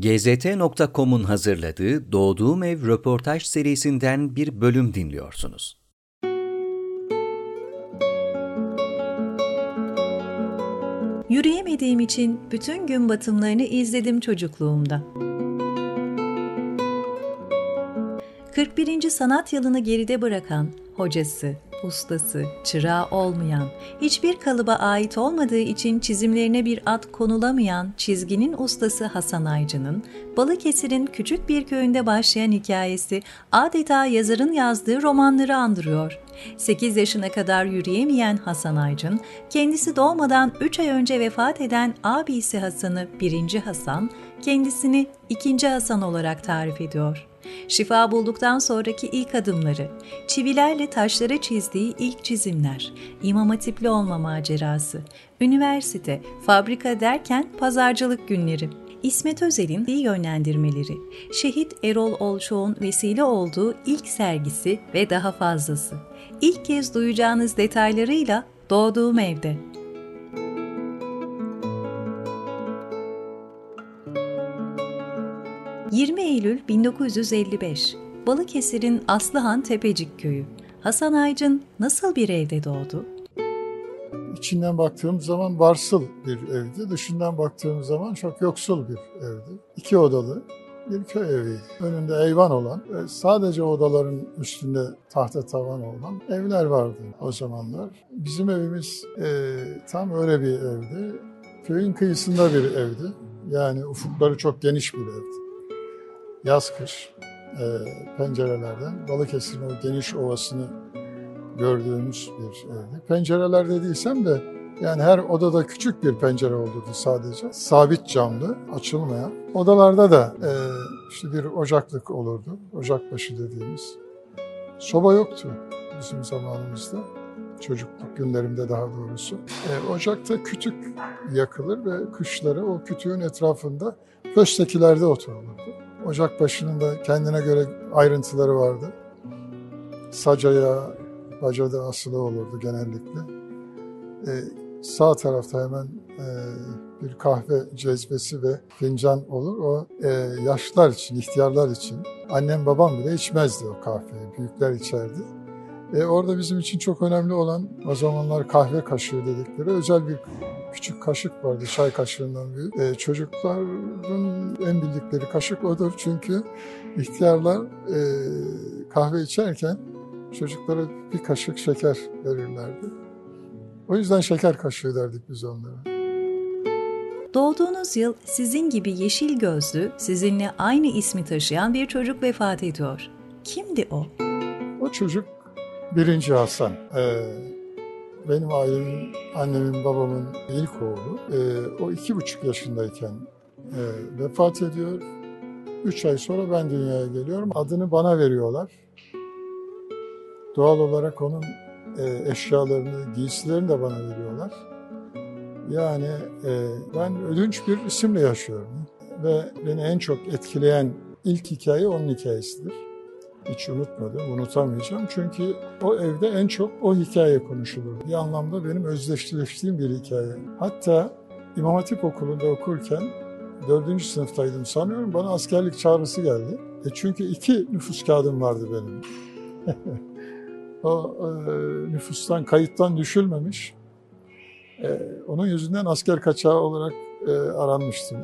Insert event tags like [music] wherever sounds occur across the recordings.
GZT.com'un hazırladığı Doğduğum Ev röportaj serisinden bir bölüm dinliyorsunuz. Yürüyemediğim için bütün gün batımlarını izledim çocukluğumda. 41. sanat yılını geride bırakan hocası, ustası, çırağı olmayan, hiçbir kalıba ait olmadığı için çizimlerine bir ad konulamayan çizginin ustası Hasan Aycı'nın Balıkesir'in küçük bir köyünde başlayan hikayesi adeta yazarın yazdığı romanları andırıyor. 8 yaşına kadar yürüyemeyen Hasan Aycın, kendisi doğmadan 3 ay önce vefat eden abisi Hasan'ı 1. Hasan, kendisini 2. Hasan olarak tarif ediyor. Şifa bulduktan sonraki ilk adımları, çivilerle taşlara çizdiği ilk çizimler, imam hatipli olma macerası, üniversite, fabrika derken pazarcılık günleri, İsmet Özel'in iyi yönlendirmeleri, şehit Erol Olçoğ'un vesile olduğu ilk sergisi ve daha fazlası. İlk kez duyacağınız detaylarıyla Doğduğum Evde. 20 Eylül 1955 Balıkesir'in Aslıhan Tepecik Köyü. Hasan Aycın nasıl bir evde doğdu? İçinden baktığım zaman varsıl bir evdi. Dışından baktığım zaman çok yoksul bir evdi. İki odalı bir köy evi. Önünde eyvan olan ve sadece odaların üstünde tahta tavan olan evler vardı o zamanlar. Bizim evimiz e, tam öyle bir evdi. Köyün kıyısında bir evdi. Yani ufukları çok geniş bir evdi yaz kış e, pencerelerden Balıkesir'in o geniş ovasını gördüğümüz bir evdi. Pencereler dediysem de yani her odada küçük bir pencere olurdu sadece. Sabit camlı, açılmayan. Odalarda da e, işte bir ocaklık olurdu. Ocakbaşı dediğimiz. Soba yoktu bizim zamanımızda. Çocukluk günlerimde daha doğrusu. E, ocakta kütük yakılır ve kışları o kütüğün etrafında köstekilerde oturulurdu. Ocak başının da kendine göre ayrıntıları vardı. Sacaya, bacada asılı olurdu genellikle. Ee, sağ tarafta hemen e, bir kahve cezbesi ve fincan olur. O e, yaşlılar için, ihtiyarlar için. Annem babam bile içmezdi o kahveyi, büyükler içerdi. E, orada bizim için çok önemli olan o zamanlar kahve kaşığı dedikleri özel bir küçük kaşık vardı çay kaşığından büyük. E, çocukların en bildikleri kaşık odur çünkü ihtiyarlar e, kahve içerken çocuklara bir kaşık şeker verirlerdi. O yüzden şeker kaşığı derdik biz onlara. Doğduğunuz yıl sizin gibi yeşil gözlü, sizinle aynı ismi taşıyan bir çocuk vefat ediyor. Kimdi o? O çocuk birinci Hasan. Ee, benim ailemin, annemin, babamın ilk oğlu. Ee, o iki buçuk yaşındayken e, vefat ediyor. Üç ay sonra ben dünyaya geliyorum. Adını bana veriyorlar. Doğal olarak onun e, eşyalarını, giysilerini de bana veriyorlar. Yani e, ben ödünç bir isimle yaşıyorum. Ve beni en çok etkileyen ilk hikaye onun hikayesidir. Hiç unutmadım, unutamayacağım. Çünkü o evde en çok o hikaye konuşulur. Bir anlamda benim özdeşleştiğim bir hikaye. Hatta İmam Hatip Okulu'nda okurken dördüncü sınıftaydım sanıyorum. Bana askerlik çağrısı geldi. E çünkü iki nüfus kağıdım vardı benim. [laughs] o e, nüfustan, kayıttan düşülmemiş. E, onun yüzünden asker kaçağı olarak e, aranmıştım.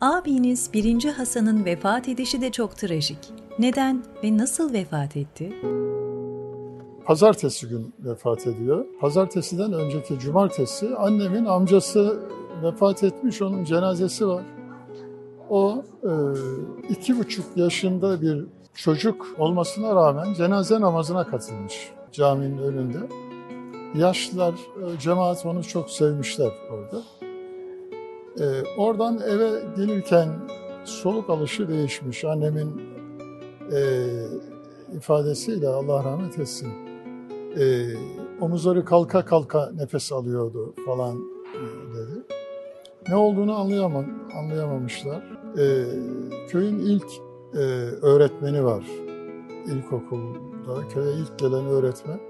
Abiniz 1. Hasan'ın vefat edişi de çok trajik. Neden ve nasıl vefat etti? Pazartesi gün vefat ediyor. Pazartesiden önceki cumartesi annemin amcası vefat etmiş, onun cenazesi var. O e, iki buçuk yaşında bir çocuk olmasına rağmen cenaze namazına katılmış caminin önünde. Yaşlılar, e, cemaat onu çok sevmişler orada. E, oradan eve gelirken soluk alışı değişmiş. Annemin e, ifadesiyle Allah rahmet etsin. E, omuzları kalka kalka nefes alıyordu falan e, dedi. Ne olduğunu anlayamam, anlayamamışlar. E, köyün ilk e, öğretmeni var ilkokulda. Köye ilk gelen öğretmen.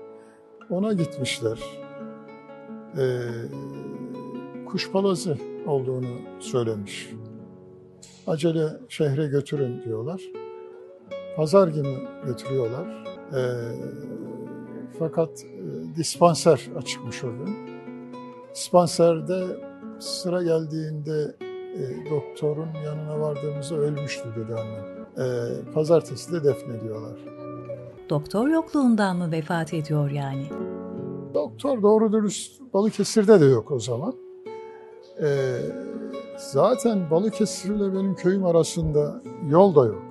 Ona gitmişler. E, kuşpalazı olduğunu söylemiş. Acele şehre götürün diyorlar. Pazar günü götürüyorlar. Ee, fakat e, dispanser açıkmış o gün. Dispanserde sıra geldiğinde e, doktorun yanına vardığımızda ölmüştü dedi annem. Ee, pazartesi de defnediyorlar. Doktor yokluğundan mı vefat ediyor yani? Doktor doğru dürüst Balıkesir'de de yok o zaman. Ee, zaten Balıkesir ile benim köyüm arasında yol da yok.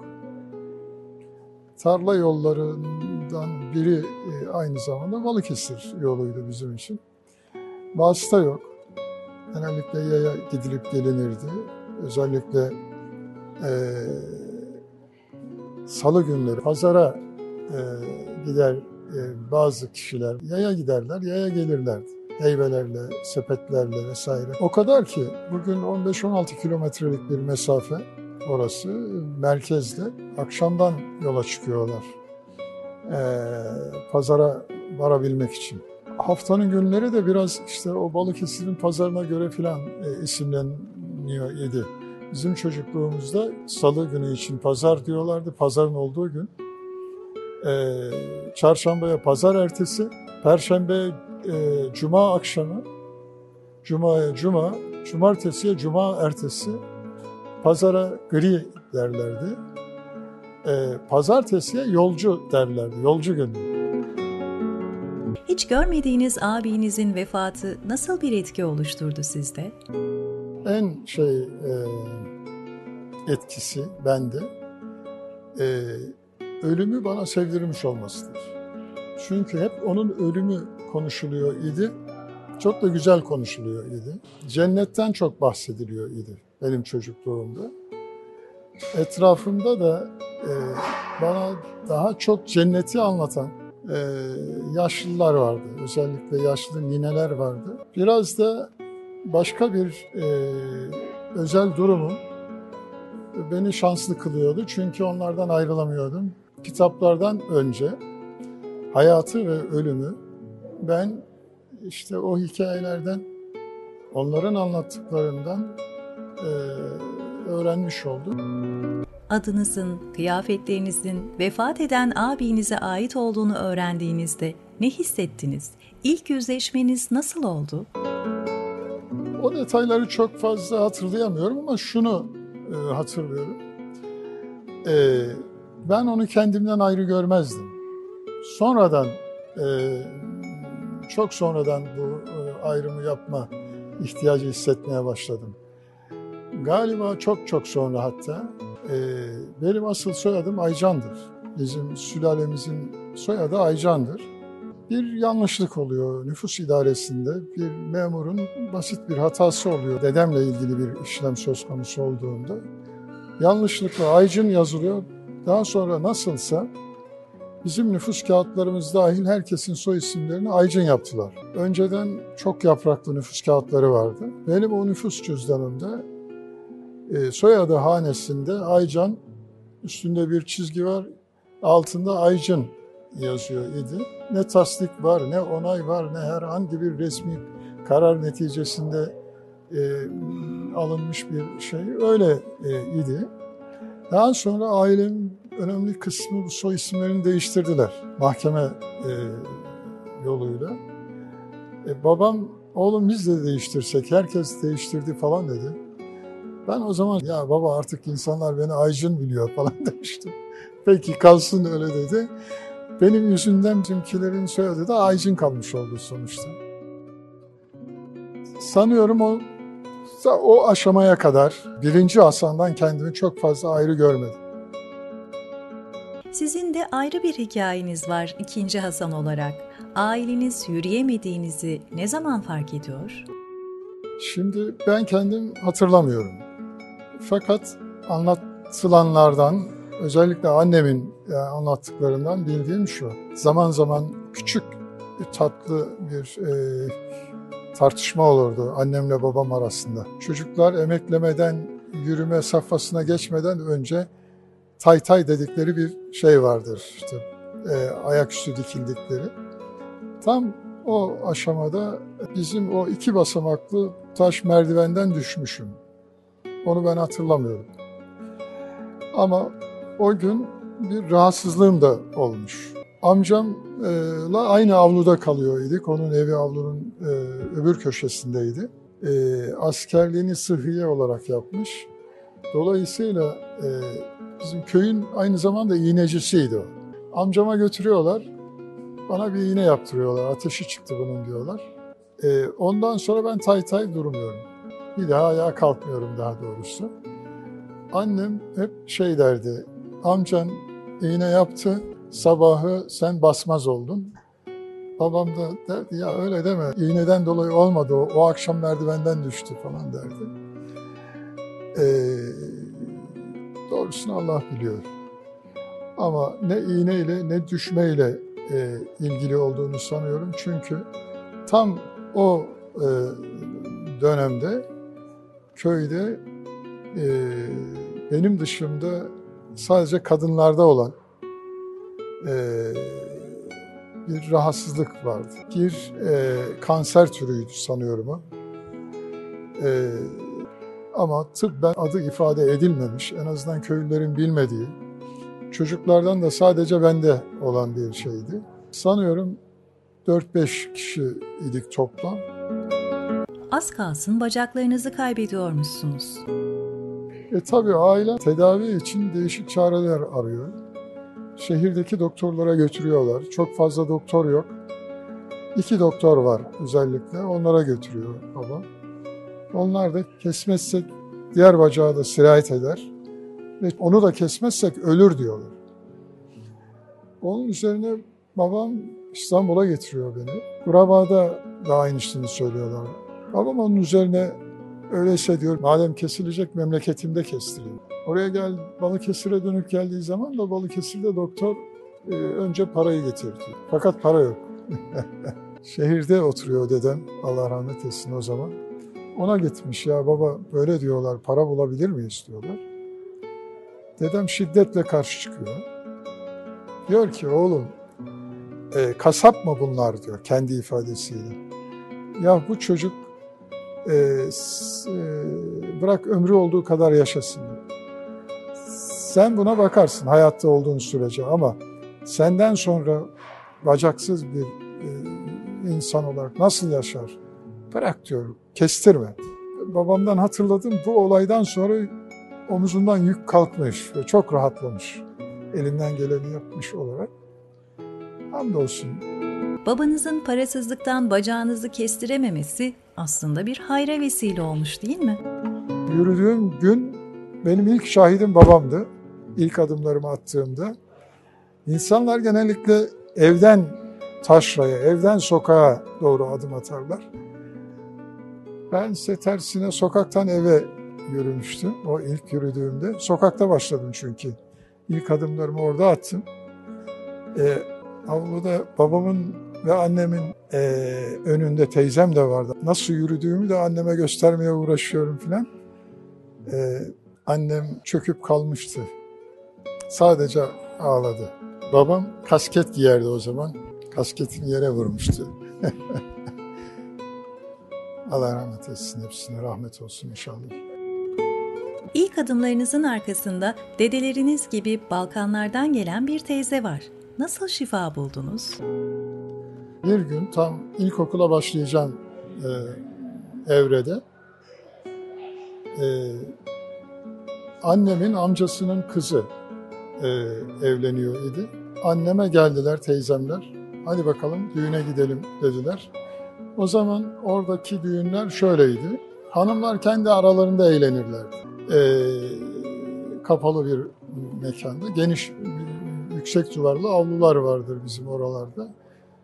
Tarla yollarından biri e, aynı zamanda Balıkesir yoluydu bizim için. Vasıta yok. Genellikle yaya gidilip gelinirdi. Özellikle e, salı günleri pazara e, gider e, bazı kişiler yaya giderler, yaya gelirlerdi. Heybelerle, sepetlerle vesaire. O kadar ki bugün 15-16 kilometrelik bir mesafe orası merkezde. Akşamdan yola çıkıyorlar e, pazara varabilmek için. Haftanın günleri de biraz işte o Balıkesir'in pazarına göre filan e, isimleniyor idi. Bizim çocukluğumuzda salı günü için pazar diyorlardı. Pazarın olduğu gün. E, çarşambaya pazar ertesi, perşembe e, cuma akşamı, cumaya cuma, cumartesiye cuma ertesi pazara gri derlerdi. E, pazartesiye yolcu derlerdi, yolcu günü. Hiç görmediğiniz abinizin vefatı nasıl bir etki oluşturdu sizde? En şey e, etkisi bende e, ölümü bana sevdirmiş olmasıdır. Çünkü hep onun ölümü konuşuluyor idi. Çok da güzel konuşuluyor idi. Cennetten çok bahsediliyor idi benim çocukluğumda. Etrafımda da e, bana daha çok cenneti anlatan e, yaşlılar vardı. Özellikle yaşlı nineler vardı. Biraz da başka bir e, özel durumum beni şanslı kılıyordu. Çünkü onlardan ayrılamıyordum. Kitaplardan önce hayatı ve ölümü ben işte o hikayelerden, onların anlattıklarından öğrenmiş oldum. Adınızın, kıyafetlerinizin vefat eden abinize ait olduğunu öğrendiğinizde ne hissettiniz? İlk yüzleşmeniz nasıl oldu? O detayları çok fazla hatırlayamıyorum ama şunu e, hatırlıyorum. E, ben onu kendimden ayrı görmezdim. Sonradan, e, çok sonradan bu e, ayrımı yapma ihtiyacı hissetmeye başladım. Galiba çok çok sonra hatta e, benim asıl soyadım Aycan'dır. Bizim sülalemizin soyadı Aycan'dır. Bir yanlışlık oluyor nüfus idaresinde. Bir memurun basit bir hatası oluyor. Dedemle ilgili bir işlem söz konusu olduğunda. Yanlışlıkla Aycın yazılıyor. Daha sonra nasılsa bizim nüfus kağıtlarımız dahil herkesin soy isimlerini Aycın yaptılar. Önceden çok yapraklı nüfus kağıtları vardı. Benim o nüfus cüzdanımda e, soyadı hanesinde Aycan üstünde bir çizgi var. Altında Aycın yazıyor idi. Ne tasdik var, ne onay var, ne herhangi bir resmi karar neticesinde e, alınmış bir şey. Öyle e, idi. Daha sonra ailemin önemli kısmı bu soy isimlerini değiştirdiler. Mahkeme e, yoluyla. E, babam, oğlum biz de değiştirsek, herkes değiştirdi falan dedi. Ben o zaman ya baba artık insanlar beni Aycın biliyor [laughs] falan demiştim. Peki kalsın öyle dedi. Benim yüzümden bizimkilerin soyadı da Aycın kalmış oldu sonuçta. Sanıyorum o o aşamaya kadar birinci Hasan'dan kendimi çok fazla ayrı görmedim. Sizin de ayrı bir hikayeniz var ikinci Hasan olarak. Aileniz yürüyemediğinizi ne zaman fark ediyor? Şimdi ben kendim hatırlamıyorum. Fakat anlatılanlardan, özellikle annemin anlattıklarından bildiğim şu. Zaman zaman küçük, tatlı bir e, tartışma olurdu annemle babam arasında. Çocuklar emeklemeden, yürüme safhasına geçmeden önce tay tay dedikleri bir şey vardır. İşte, e, ayaküstü dikildikleri. Tam o aşamada bizim o iki basamaklı taş merdivenden düşmüşüm. Onu ben hatırlamıyorum. Ama o gün bir rahatsızlığım da olmuş. Amcamla aynı avluda kalıyor idik. Onun evi avlunun e, öbür köşesindeydi. E, askerliğini sıhhiye olarak yapmış. Dolayısıyla e, bizim köyün aynı zamanda iğnecisiydi o. Amcama götürüyorlar. Bana bir iğne yaptırıyorlar. Ateşi çıktı bunun diyorlar. Ondan sonra ben tay tay durmuyorum. Bir daha ayağa kalkmıyorum daha doğrusu. Annem hep şey derdi. Amcan iğne yaptı. Sabahı sen basmaz oldun. Babam da derdi ya öyle deme. İğneden dolayı olmadı o. O akşam merdivenden düştü falan derdi. Ee, doğrusunu Allah biliyor. Ama ne iğneyle ne düşmeyle e, ilgili olduğunu sanıyorum. Çünkü tam o e, dönemde köyde e, benim dışımda sadece kadınlarda olan e, bir rahatsızlık vardı. Bir e, kanser türüydü sanıyorum o. E, ama tıbben adı ifade edilmemiş, en azından köylülerin bilmediği, çocuklardan da sadece bende olan bir şeydi. Sanıyorum 4-5 kişi idik toplam. Az kalsın bacaklarınızı kaybediyormuşsunuz. E tabii aile tedavi için değişik çareler arıyor. Şehirdeki doktorlara götürüyorlar. Çok fazla doktor yok. İki doktor var özellikle. Onlara götürüyor babam. Onlar da kesmezsek diğer bacağı da sirayet eder. Ve onu da kesmezsek ölür diyorlar. Onun üzerine babam İstanbul'a getiriyor beni. Kurabağ'da da aynısını söylüyorlar. Babam onun üzerine öyleyse diyor madem kesilecek memleketimde kestireyim. Oraya gel Balıkesir'e dönüp geldiği zaman da Balıkesir'de doktor e, önce parayı getirdi. Fakat para yok. [laughs] Şehirde oturuyor dedem Allah rahmet etsin o zaman. Ona gitmiş ya baba böyle diyorlar para bulabilir miyiz diyorlar. Dedem şiddetle karşı çıkıyor. Diyor ki oğlum e, kasap mı bunlar diyor kendi ifadesiyle. Ya bu çocuk e, e, bırak ömrü olduğu kadar yaşasın. Sen buna bakarsın hayatta olduğun sürece ama senden sonra bacaksız bir e, insan olarak nasıl yaşar? Bırak diyorum, kestirme. Babamdan hatırladım bu olaydan sonra omuzundan yük kalkmış ve çok rahatlamış. Elinden geleni yapmış olarak. Hamdolsun Babanızın parasızlıktan bacağınızı kestirememesi aslında bir hayra vesile olmuş değil mi? Yürüdüğüm gün benim ilk şahidim babamdı. İlk adımlarımı attığımda. İnsanlar genellikle evden taşraya, evden sokağa doğru adım atarlar. Ben ise tersine sokaktan eve yürümüştüm o ilk yürüdüğümde. Sokakta başladım çünkü. İlk adımlarımı orada attım. Ee, avluda babamın ve annemin ee, önünde teyzem de vardı. Nasıl yürüdüğümü de anneme göstermeye uğraşıyorum filan. Ee, annem çöküp kalmıştı. Sadece ağladı. Babam kasket giyerdi o zaman. Kasketini yere vurmuştu. [laughs] Allah rahmet etsin hepsine rahmet olsun inşallah. İlk adımlarınızın arkasında dedeleriniz gibi Balkanlardan gelen bir teyze var. Nasıl şifa buldunuz? Bir gün tam ilkokula başlayacağım e, evrede e, annemin amcasının kızı e, evleniyor idi. Anneme geldiler teyzemler. Hadi bakalım düğüne gidelim dediler. O zaman oradaki düğünler şöyleydi. Hanımlar kendi aralarında eğlenirlerdi. E, kapalı bir mekanda. Geniş, yüksek duvarlı avlular vardır bizim oralarda.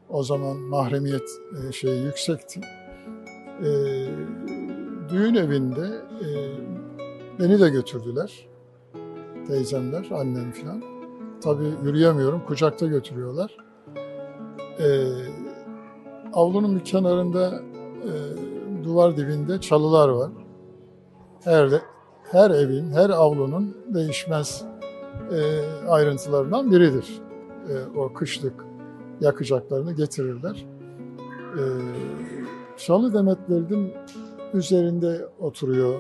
O zaman mahremiyet e, şeyi yüksekti. E, düğün evinde e, beni de götürdüler. Teyzemler, annem falan. Tabii yürüyemiyorum, kucakta götürüyorlar. E, avlunun bir kenarında e, duvar dibinde çalılar var. Her her evin, her avlunun değişmez e, ayrıntılarından biridir. E, o kışlık yakacaklarını getirirler. Ee, Şalı demetlerinin üzerinde oturuyor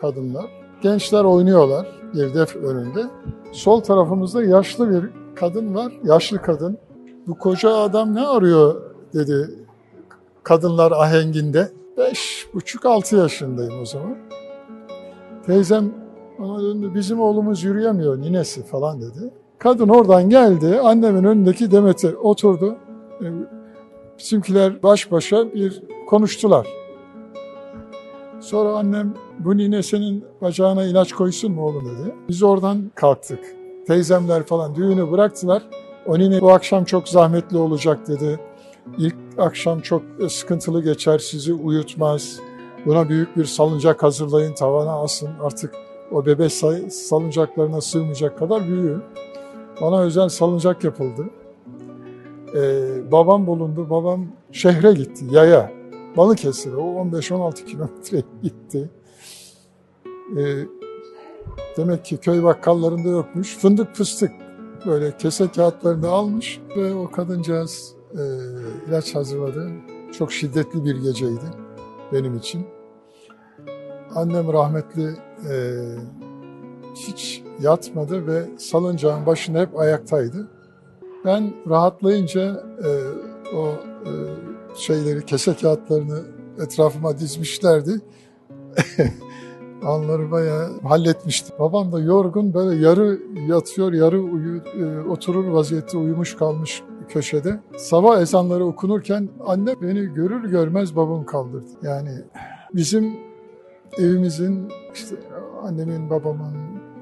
kadınlar. Gençler oynuyorlar. bir önünde. Sol tarafımızda yaşlı bir kadın var. Yaşlı kadın. Bu koca adam ne arıyor dedi kadınlar ahenginde. Beş buçuk altı yaşındayım o zaman. Teyzem ona döndü bizim oğlumuz yürüyemiyor ninesi falan dedi. Kadın oradan geldi annemin önündeki Demet'e oturdu. E, Bizimkiler baş başa bir konuştular. Sonra annem bu nine senin bacağına ilaç koysun mu oğlum dedi. Biz oradan kalktık. Teyzemler falan düğünü bıraktılar. O nine bu akşam çok zahmetli olacak dedi. İlk akşam çok sıkıntılı geçer, sizi uyutmaz. Buna büyük bir salıncak hazırlayın, tavana asın. Artık o bebek say- salıncaklarına sığmayacak kadar büyüyor. Bana özel salıncak yapıldı. Ee, babam bulundu. Babam şehre gitti, yaya. Balıkesir'e. O 15-16 kilometre [laughs] gitti. Ee, demek ki köy bakkallarında yokmuş. Fındık fıstık böyle kese kağıtlarını almış ve o kadıncağız e, ilaç hazırladı. Çok şiddetli bir geceydi benim için. Annem rahmetli e, hiç yatmadı ve salıncağın başında hep ayaktaydı. Ben rahatlayınca e, o e, şeyleri, kese kağıtlarını etrafıma dizmişlerdi. [laughs] Anları bayağı halletmişti. Babam da yorgun böyle yarı yatıyor, yarı uyu, e, oturur vaziyette uyumuş kalmış köşede. Sabah ezanları okunurken anne beni görür görmez babam kaldırdı. Yani bizim evimizin, işte annemin, babamın,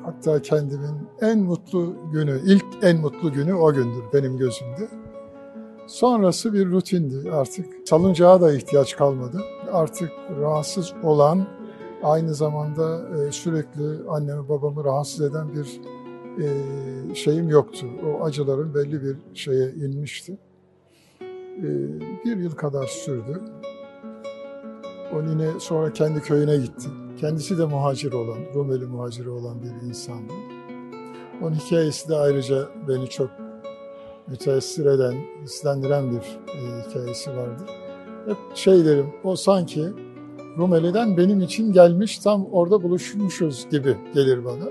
hatta kendimin en mutlu günü, ilk en mutlu günü o gündür benim gözümde. Sonrası bir rutindi artık. Salıncağa da ihtiyaç kalmadı. Artık rahatsız olan, aynı zamanda e, sürekli annemi babamı rahatsız eden bir e, şeyim yoktu. O acıların belli bir şeye inmişti. E, bir yıl kadar sürdü. O nine sonra kendi köyüne gitti. Kendisi de muhacir olan, Rumeli muhaciri olan bir insandı. Onun hikayesi de ayrıca beni çok müteessir eden, hislendiren bir e, hikayesi vardır. Hep şey derim, o sanki Rumeli'den benim için gelmiş, tam orada buluşmuşuz gibi gelir bana.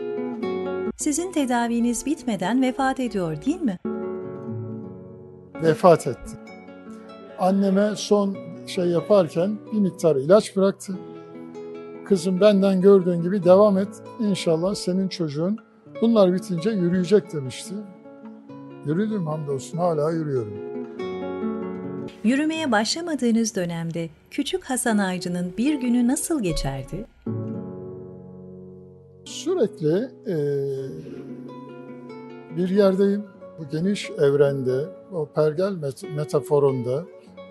Sizin tedaviniz bitmeden vefat ediyor değil mi? Vefat etti. Anneme son şey yaparken bir miktar ilaç bıraktı. Kızım benden gördüğün gibi devam et. İnşallah senin çocuğun bunlar bitince yürüyecek demişti. Yürüdüm hamdolsun hala yürüyorum. Yürümeye başlamadığınız dönemde küçük Hasan Aycı'nın bir günü nasıl geçerdi? Sürekli e, bir yerdeyim. Bu geniş evrende, o pergel met- metaforunda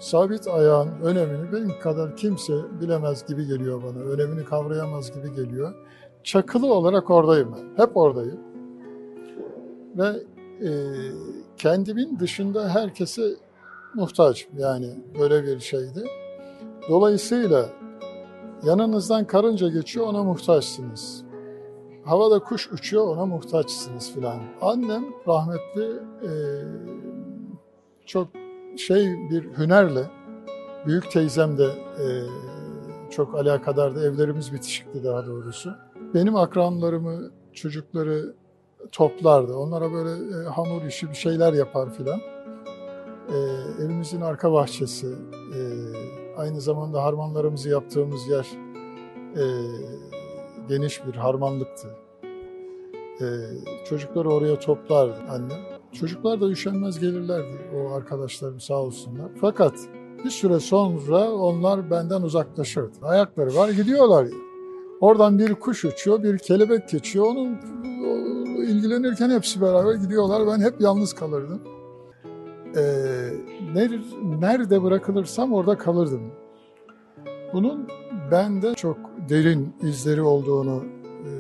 sabit ayağın önemini benim kadar kimse bilemez gibi geliyor bana. Önemini kavrayamaz gibi geliyor. Çakılı olarak oradayım ben. Hep oradayım. Ve e, kendimin dışında herkese muhtacım. Yani böyle bir şeydi. Dolayısıyla yanınızdan karınca geçiyor ona muhtaçsınız. Havada kuş uçuyor ona muhtaçsınız filan. Annem rahmetli e, çok şey bir hünerle, büyük teyzem de e, çok alakadardı. Evlerimiz bitişikti daha doğrusu. Benim akranlarımı, çocukları toplardı. Onlara böyle e, hamur işi bir şeyler yapar filan. E, evimizin arka bahçesi, e, aynı zamanda harmanlarımızı yaptığımız yer e, geniş bir harmanlıktı. E, çocukları oraya toplardı annem. Çocuklar da üşenmez gelirlerdi o arkadaşlarım sağ olsunlar. Fakat bir süre sonra onlar benden uzaklaşırdı. Ayakları var gidiyorlar. Oradan bir kuş uçuyor, bir kelebek geçiyor. Onun ilgilenirken hepsi beraber gidiyorlar. Ben hep yalnız kalırdım. Ee, ner- nerede bırakılırsam orada kalırdım. Bunun bende çok derin izleri olduğunu e,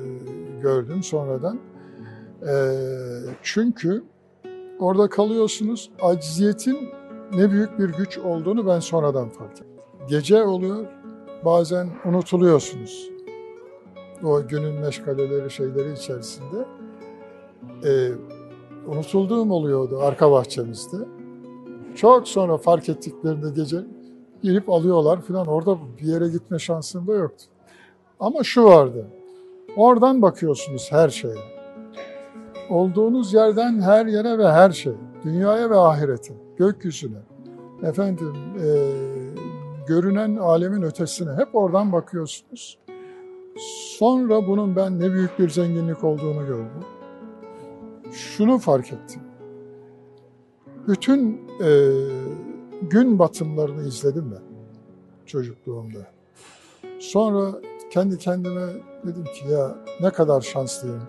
gördüm sonradan. E, çünkü orada kalıyorsunuz, acziyetin ne büyük bir güç olduğunu ben sonradan fark ettim. Gece oluyor, bazen unutuluyorsunuz. O günün meşgaleleri, şeyleri içerisinde. E, unutulduğum oluyordu arka bahçemizde. Çok sonra fark ettiklerinde gece girip alıyorlar falan. Orada bir yere gitme şansım da yoktu. Ama şu vardı. Oradan bakıyorsunuz her şeye. Olduğunuz yerden her yere ve her şeye, dünyaya ve ahirete, gökyüzüne, efendim e, görünen alemin ötesine hep oradan bakıyorsunuz. Sonra bunun ben ne büyük bir zenginlik olduğunu gördüm. Şunu fark ettim. Bütün e, gün batımlarını izledim ben çocukluğumda. Sonra kendi kendime dedim ki ya ne kadar şanslıyım.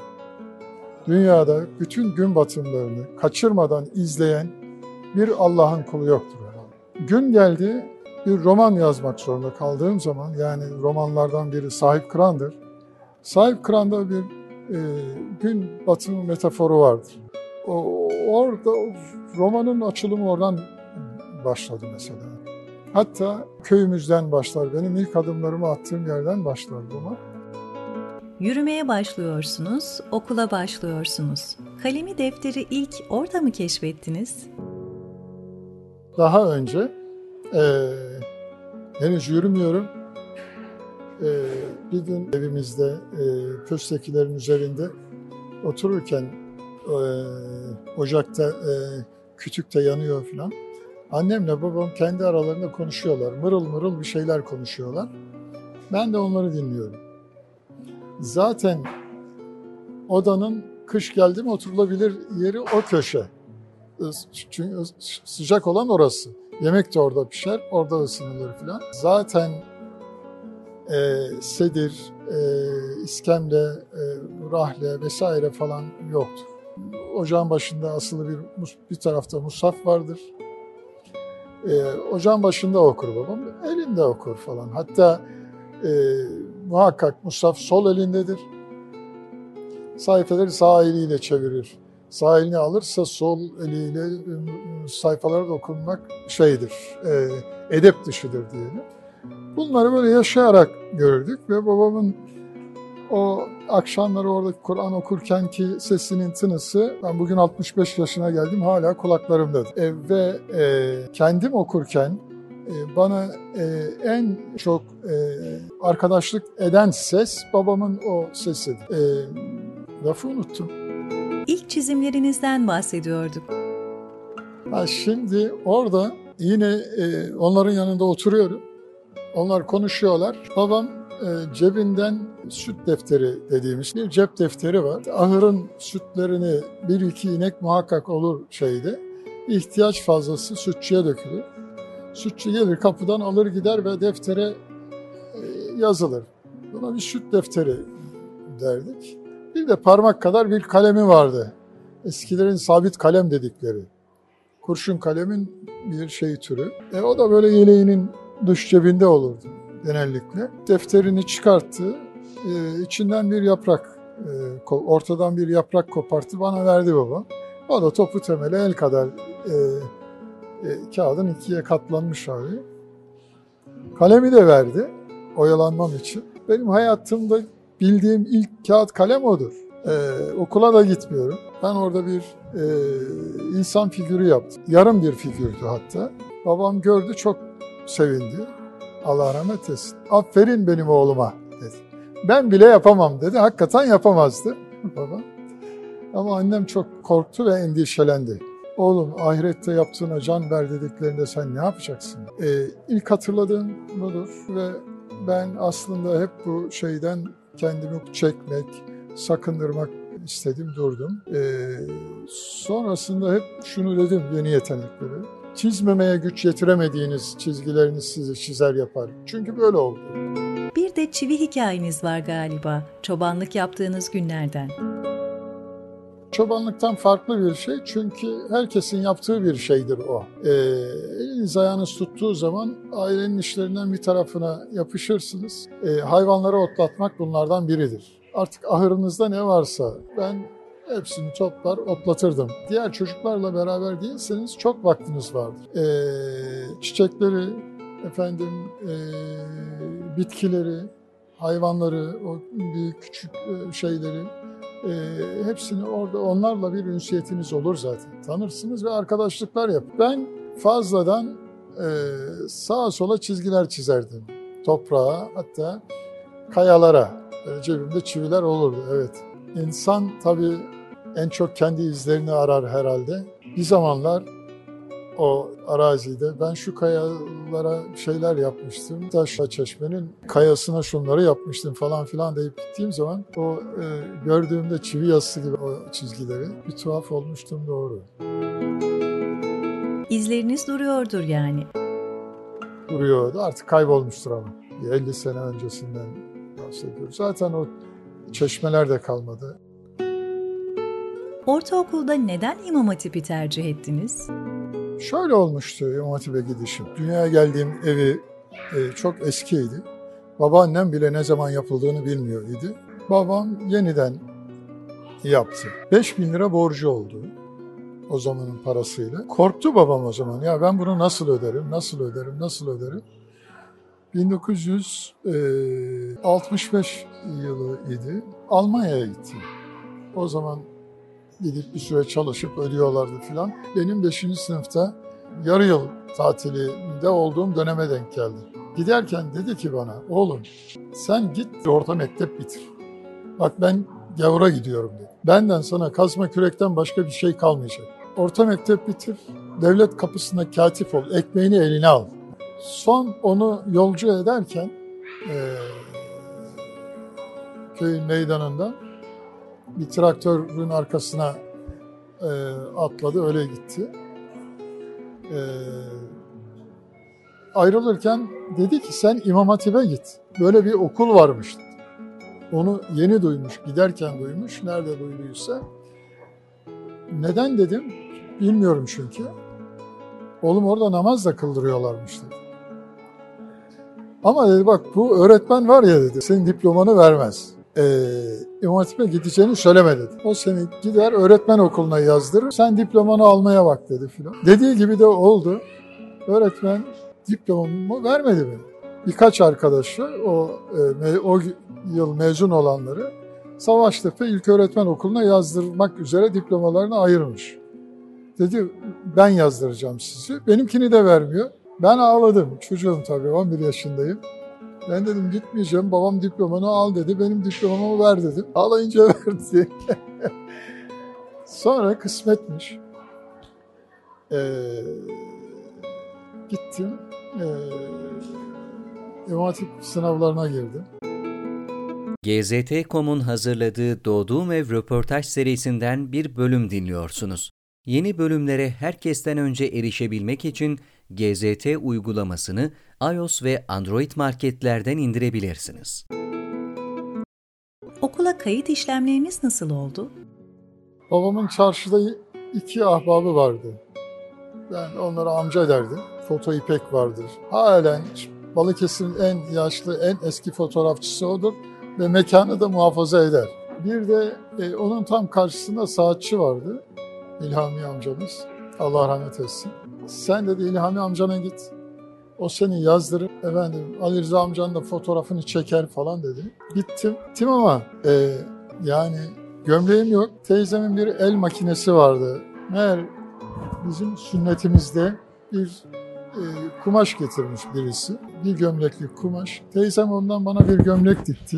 Dünyada bütün gün batımlarını kaçırmadan izleyen bir Allah'ın kulu yoktur. Gün geldi bir roman yazmak zorunda kaldığım zaman yani romanlardan biri Sahip Kıran'dır. Sahip Kıran'da bir e, gün batımı metaforu vardır. O, orada romanın açılımı oradan başladı mesela. Hatta köyümüzden başlar. Benim ilk adımlarımı attığım yerden başlar roman. Yürümeye başlıyorsunuz, okula başlıyorsunuz. Kalemi defteri ilk orada mı keşfettiniz? Daha önce e, henüz yürümüyorum. E, bir gün evimizde e, köstekilerin üzerinde otururken e, ocakta e, kütükte yanıyor falan. Annemle babam kendi aralarında konuşuyorlar. Mırıl mırıl bir şeyler konuşuyorlar. Ben de onları dinliyorum. Zaten odanın kış geldi mi oturulabilir yeri o köşe. Çünkü sıcak olan orası. Yemek de orada pişer, orada ısınılır falan. Zaten e, sedir, e, iskemle, e, rahle vesaire falan yoktu. Ocağın başında asılı bir bir tarafta musaf vardır. E, ocağın başında okur babam, elinde okur falan. Hatta e, muhakkak musaf sol elindedir. Sayfaları sağ eliyle çevirir. Sağ elini alırsa sol eliyle sayfalara dokunmak şeydir, e, edep dışıdır diyelim. Bunları böyle yaşayarak gördük ve babamın o akşamları orada Kur'an okurken ki sesinin tınısı, ben bugün 65 yaşına geldim hala kulaklarımdadır. E, ve e, kendim okurken bana e, en çok e, arkadaşlık eden ses babamın o sesidir. E, lafı unuttum. İlk çizimlerinizden bahsediyorduk. Ha şimdi orada yine onların yanında oturuyorum. Onlar konuşuyorlar. Babam cebinden süt defteri dediğimiz bir cep defteri var. Ahırın sütlerini bir iki inek muhakkak olur şeyde. İhtiyaç fazlası sütçüye dökülür. Sütçü gelir kapıdan alır gider ve deftere e, yazılır. Buna bir süt defteri derdik. Bir de parmak kadar bir kalemi vardı. Eskilerin sabit kalem dedikleri. Kurşun kalemin bir şey türü. E, o da böyle yeleğinin dış cebinde olurdu genellikle. Defterini çıkarttı, e, içinden bir yaprak, e, ortadan bir yaprak koparttı, bana verdi baba. O da topu temeli el kadar e, e, kağıdın ikiye katlanmış hali. Kalemi de verdi oyalanmam için. Benim hayatımda bildiğim ilk kağıt kalem odur. Ee, okula da gitmiyorum. Ben orada bir e, insan figürü yaptım. Yarım bir figürdü hatta. Babam gördü çok sevindi. Allah rahmet etsin. Aferin benim oğluma dedi. Ben bile yapamam dedi. Hakikaten yapamazdı [laughs] baba. Ama annem çok korktu ve endişelendi. Oğlum ahirette yaptığına can ver dediklerinde sen ne yapacaksın? Ee, ilk hatırladığım budur ve ben aslında hep bu şeyden kendimi çekmek, sakındırmak istedim, durdum. Ee, sonrasında hep şunu dedim yeni yetenekleri. Çizmemeye güç yetiremediğiniz çizgileriniz sizi çizer yapar. Çünkü böyle oldu. Bir de çivi hikayeniz var galiba, çobanlık yaptığınız günlerden. Çobanlıktan farklı bir şey çünkü herkesin yaptığı bir şeydir o. Ee, eliniz ayağınız tuttuğu zaman ailenin işlerinden bir tarafına yapışırsınız. Ee, hayvanları otlatmak bunlardan biridir. Artık ahırınızda ne varsa ben hepsini toplar otlatırdım. Diğer çocuklarla beraber değilseniz çok vaktiniz vardır. Ee, çiçekleri, efendim e, bitkileri, hayvanları, o büyük küçük şeyleri e, hepsini orada onlarla bir ünsiyetiniz olur zaten. Tanırsınız ve arkadaşlıklar yap. Ben fazladan e, sağa sola çizgiler çizerdim. Toprağa hatta kayalara Böyle cebimde çiviler olurdu evet. İnsan tabii en çok kendi izlerini arar herhalde. Bir zamanlar o arazide ben şu kayalara şeyler yapmıştım. Taşla çeşmenin kayasına şunları yapmıştım falan filan deyip gittiğim zaman o e, gördüğümde çivi yazısı gibi o çizgileri bir tuhaf olmuştum doğru. İzleriniz duruyordur yani. Duruyordu artık kaybolmuştur ama. Bir 50 sene öncesinden bahsediyoruz. Zaten o çeşmeler de kalmadı. Ortaokulda neden İmam Hatip'i tercih ettiniz? Şöyle olmuştu İmam Hatip'e gidişim. Dünyaya geldiğim evi e, çok eskiydi. Babaannem bile ne zaman yapıldığını bilmiyor idi. Babam yeniden yaptı. 5 bin lira borcu oldu o zamanın parasıyla. Korktu babam o zaman. Ya ben bunu nasıl öderim, nasıl öderim, nasıl öderim? 1965 yılı idi. Almanya'ya gittim. O zaman gidip bir süre çalışıp ödüyorlardı filan. Benim 5. sınıfta yarı yıl tatilinde olduğum döneme denk geldi. Giderken dedi ki bana, oğlum sen git orta mektep bitir. Bak ben gavura gidiyorum dedi. Benden sana kazma kürekten başka bir şey kalmayacak. Orta mektep bitir, devlet kapısında katip ol, ekmeğini eline al. Son onu yolcu ederken e, köyün meydanından bir traktörün arkasına e, atladı, öyle gitti. E, ayrılırken dedi ki sen İmam Hatip'e git. Böyle bir okul varmış. Onu yeni duymuş, giderken duymuş. Nerede duyduysa. Neden dedim? Bilmiyorum çünkü. Oğlum orada namaz da kıldırıyorlarmış dedi. Ama dedi bak bu öğretmen var ya dedi senin diplomanı vermez. Ee, İmam gideceğini söyleme dedi. O seni gider öğretmen okuluna yazdırır. Sen diplomanı almaya bak dedi filan. Dediği gibi de oldu. Öğretmen diplomamı vermedi mi? Birkaç arkadaşı o, e, o yıl mezun olanları Savaştepe İlköğretmen Okulu'na yazdırmak üzere diplomalarını ayırmış. Dedi ben yazdıracağım sizi. Benimkini de vermiyor. Ben ağladım. Çocuğum tabii 11 yaşındayım. Ben dedim gitmeyeceğim. Babam diplomanı al dedi. Benim diplomamı ver dedim. Ağlayınca [laughs] verdi. Sonra kısmetmiş. Ee, gittim. Ee, İmam sınavlarına girdim. GZT.com'un hazırladığı Doğduğum Ev röportaj serisinden bir bölüm dinliyorsunuz. Yeni bölümlere herkesten önce erişebilmek için GZT uygulamasını iOS ve Android marketlerden indirebilirsiniz. Okula kayıt işlemleriniz nasıl oldu? Babamın çarşıda iki ahbabı vardı. Ben onlara amca derdim. Foto İpek vardır. Halen Balıkesir'in en yaşlı, en eski fotoğrafçısı odur ve mekanı da muhafaza eder. Bir de e, onun tam karşısında saatçi vardı. İlhami amcamız. Allah rahmet etsin. Sen dedi İlhami amcana git. O seni yazdırır. Efendim Ali Rıza amcanın da fotoğrafını çeker falan dedi. Gittim. Gittim ama e, yani gömleğim yok. Teyzemin bir el makinesi vardı. Meğer bizim sünnetimizde bir e, kumaş getirmiş birisi. Bir gömleklik kumaş. Teyzem ondan bana bir gömlek dikti.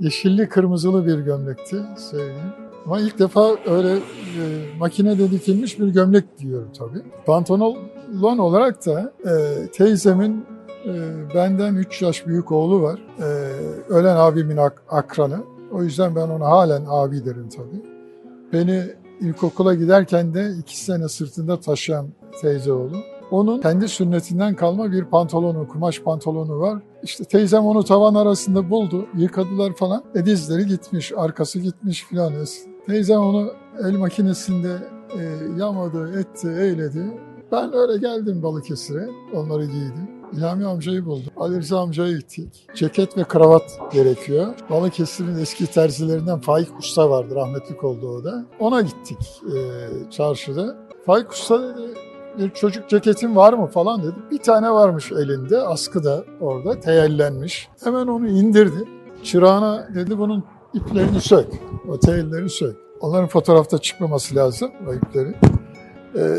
Yeşilli kırmızılı bir gömlekti sevdiğim. Ama ilk defa öyle e, makinede dikilmiş bir gömlek giyiyorum tabii. Pantolon olarak da e, teyzemin e, benden 3 yaş büyük oğlu var. E, ölen abimin ak- akranı. O yüzden ben ona halen abi derim tabii. Beni ilkokula giderken de iki sene sırtında taşıyan teyze oğlu. Onun kendi sünnetinden kalma bir pantolonu, kumaş pantolonu var. İşte teyzem onu tavan arasında buldu, yıkadılar falan. E dizleri gitmiş, arkası gitmiş filan. Teyzem onu el makinesinde e, yamadı, etti, eyledi. Ben öyle geldim Balıkesir'e, onları giydim. İlhami amcayı buldum. Ali Rıza amcaya gittik. Ceket ve kravat gerekiyor. Balıkesir'in eski terzilerinden Faik Usta vardı, rahmetlik oldu o da. Ona gittik e, çarşıda. Faik Usta dedi, bir çocuk ceketin var mı falan dedi. Bir tane varmış elinde, askıda orada, teyellenmiş. Hemen onu indirdi. Çırağına dedi bunun iplerini sök, o teyelleri sök. Onların fotoğrafta çıkmaması lazım, o ipleri. Ee,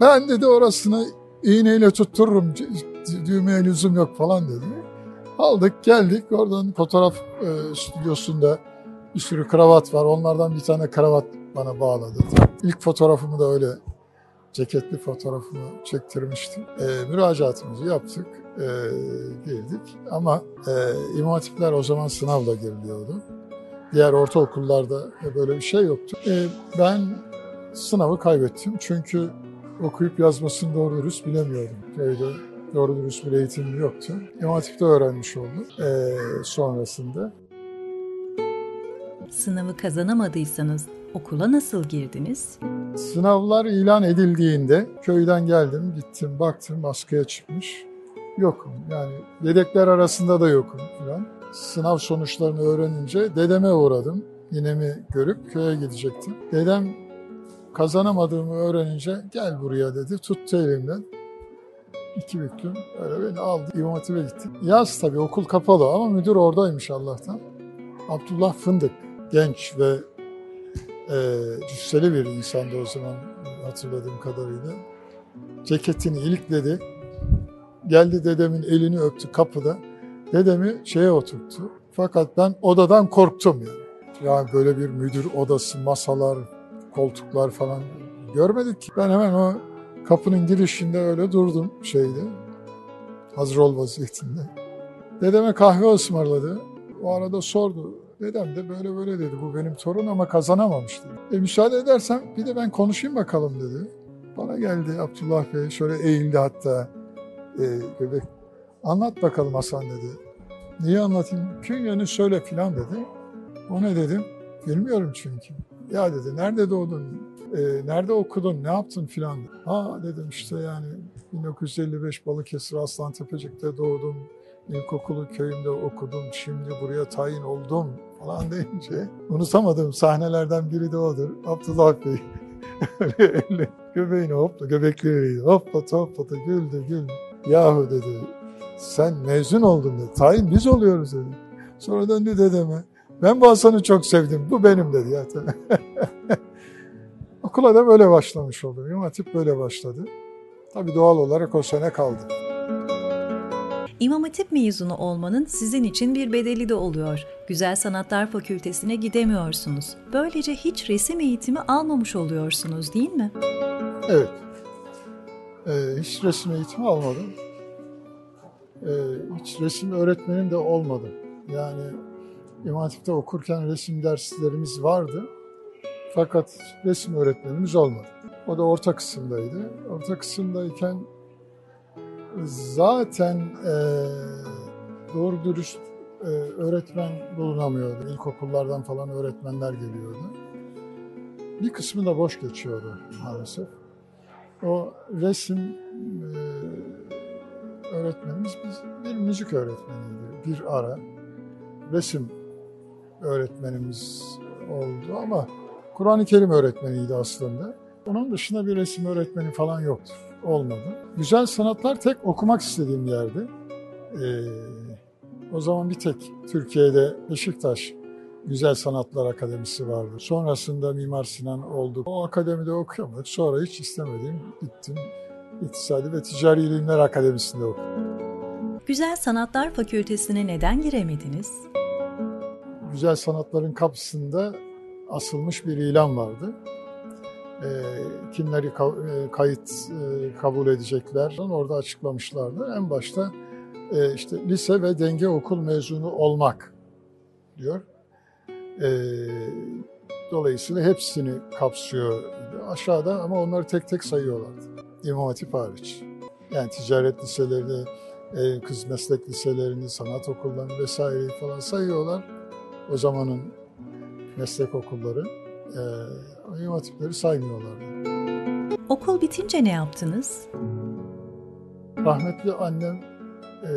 ben dedi orasını iğneyle tuttururum, düğmeye lüzum yok falan dedi. Aldık geldik oradan fotoğraf e, stüdyosunda bir sürü kravat var. Onlardan bir tane kravat bana bağladı. İlk fotoğrafımı da öyle ceketli fotoğrafımı çektirmiştim. E, müracaatımızı yaptık, e, girdik. Ama e, İmam Hatipler o zaman sınavla giriliyordu. Diğer ortaokullarda böyle bir şey yoktu. E, ben sınavı kaybettim çünkü okuyup yazmasını doğru dürüst bilemiyordum. Köyde doğru dürüst bir eğitimim yoktu. İmam Hatip'te öğrenmiş oldum e, sonrasında. Sınavı kazanamadıysanız okula nasıl girdiniz? Sınavlar ilan edildiğinde köyden geldim, gittim, baktım askıya çıkmış. Yokum. Yani yedekler arasında da yokum falan. Sınav sonuçlarını öğrenince dedeme uğradım. Ninemi görüp köye gidecektim. Dedem kazanamadığımı öğrenince gel buraya dedi. Tuttu elimden. İki büklüm öyle beni aldı. İmam Hatip'e gittim. Yaz tabii okul kapalı ama müdür oradaymış Allah'tan. Abdullah Fındık genç ve e, cüsseli bir insandı o zaman hatırladığım kadarıyla. Ceketini ilikledi. Geldi dedemin elini öptü kapıda. Dedemi şeye oturttu. Fakat ben odadan korktum yani. Yani böyle bir müdür odası, masalar, koltuklar falan görmedik ki. Ben hemen o kapının girişinde öyle durdum şeyde. Hazır ol vaziyetinde. Dedeme kahve ısmarladı. O arada sordu. Dedem de böyle böyle dedi. Bu benim torun ama kazanamamış dedi. E müsaade edersen bir de ben konuşayım bakalım dedi. Bana geldi Abdullah Bey şöyle eğildi hatta. E, anlat bakalım Hasan dedi. Niye anlatayım? Künyeni söyle filan dedi. O ne dedim? Bilmiyorum çünkü. Ya dedi nerede doğdun? E, nerede okudun? Ne yaptın filan. Ha dedim işte yani 1955 Balıkesir Aslan Tepecik'te doğdum. İlkokulu köyümde okudum. Şimdi buraya tayin oldum falan deyince unutamadığım sahnelerden biri de odur. Abdullah Bey [laughs] öyle göbeğini hopla, göbekleri hoppata hoppata güldü güldü. Yahu dedi sen mezun oldun dedi. Tayin biz oluyoruz dedi. Sonra döndü dedeme. Ben bu Hasan'ı çok sevdim. Bu benim dedi ya. [laughs] Okula da böyle başlamış oldum. İmam Hatip böyle başladı. Tabii doğal olarak o sene kaldı. İmam Hatip mezunu olmanın sizin için bir bedeli de oluyor. Güzel Sanatlar Fakültesine gidemiyorsunuz. Böylece hiç resim eğitimi almamış oluyorsunuz değil mi? Evet. Ee, hiç resim eğitimi almadım. Ee, hiç resim öğretmenim de olmadı. Yani İmam Hatip'te okurken resim derslerimiz vardı. Fakat resim öğretmenimiz olmadı. O da orta kısımdaydı. Orta kısımdayken zaten e, doğru dürüst e, öğretmen bulunamıyordu. İlkokullardan falan öğretmenler geliyordu. Bir kısmı da boş geçiyordu maalesef. O resim e, öğretmenimiz biz, bir müzik öğretmeniydi. Bir ara resim öğretmenimiz oldu ama Kur'an-ı Kerim öğretmeniydi aslında. Onun dışında bir resim öğretmeni falan yoktu. Olmadı. Güzel sanatlar tek okumak istediğim yerde. Ee, o zaman bir tek Türkiye'de Beşiktaş Güzel Sanatlar Akademisi vardı. Sonrasında Mimar Sinan oldu. O akademide okuyamadık. Sonra hiç istemedim. Gittim İktisadi ve Ticari İlimler Akademisi'nde okudum. Güzel Sanatlar Fakültesine neden giremediniz? Güzel Sanatların kapısında asılmış bir ilan vardı. E, kimleri ka- e, kayıt e, kabul edecekler orada açıklamışlardı. En başta e, işte lise ve denge okul mezunu olmak diyor. E, dolayısıyla hepsini kapsıyor aşağıda ama onları tek tek sayıyorlardı. İmam Hatip hariç. Yani ticaret liselerini, e, kız meslek liselerini, sanat okullarını vesaireyi falan sayıyorlar. O zamanın meslek okulları e, imam hatipleri saymıyorlardı. Okul bitince ne yaptınız? Rahmetli annem e,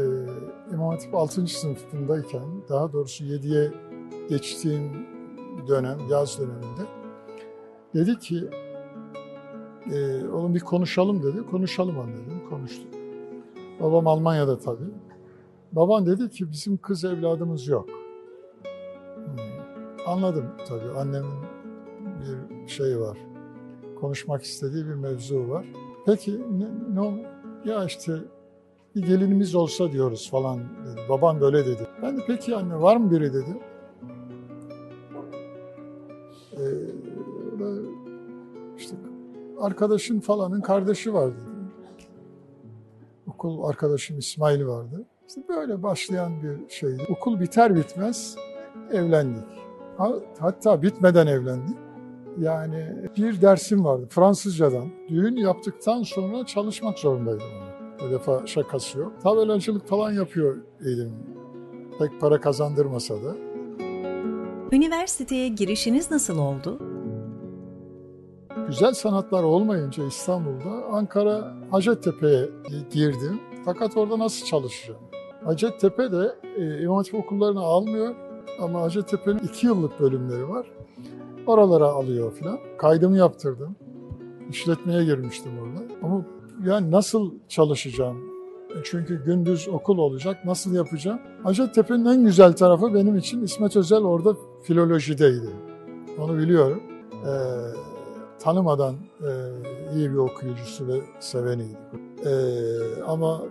İmam Hatip 6. sınıfındayken, daha doğrusu 7'ye geçtiğim dönem, yaz döneminde dedi ki e, oğlum bir konuşalım dedi. Konuşalım anne dedim. Konuştuk. Babam Almanya'da tabii. Baban dedi ki bizim kız evladımız yok. Anladım tabii. Annemin bir şeyi var. Konuşmak istediği bir mevzu var. Peki ne, ne Ya işte bir gelinimiz olsa diyoruz falan dedi. Babam böyle dedi. Ben de peki anne var mı biri dedi. Arkadaşın falanın kardeşi var dedi. Okul arkadaşım İsmail vardı. İşte böyle başlayan bir şeydi. Okul biter bitmez evlendik. Hatta bitmeden evlendik. Yani bir dersim vardı Fransızcadan. Düğün yaptıktan sonra çalışmak zorundaydım. O defa şakası yok. Tabelacılık falan yapıyor eğilim. Pek para kazandırmasa da. Üniversiteye girişiniz nasıl oldu? Güzel sanatlar olmayınca İstanbul'da Ankara Hacettepe'ye girdim. Fakat orada nasıl çalışacağım? Hacettepe de e, İmam Hatip okullarını almıyor ama Hacettepe'nin iki yıllık bölümleri var. Oralara alıyor filan. Kaydımı yaptırdım. İşletmeye girmiştim orada. Ama yani nasıl çalışacağım? E, çünkü gündüz okul olacak. Nasıl yapacağım? Hacettepe'nin en güzel tarafı benim için İsmet Özel orada filolojideydi. Onu biliyorum. Ee, tanımadan e, iyi bir okuyucusu ve seveniydi. Ee, ama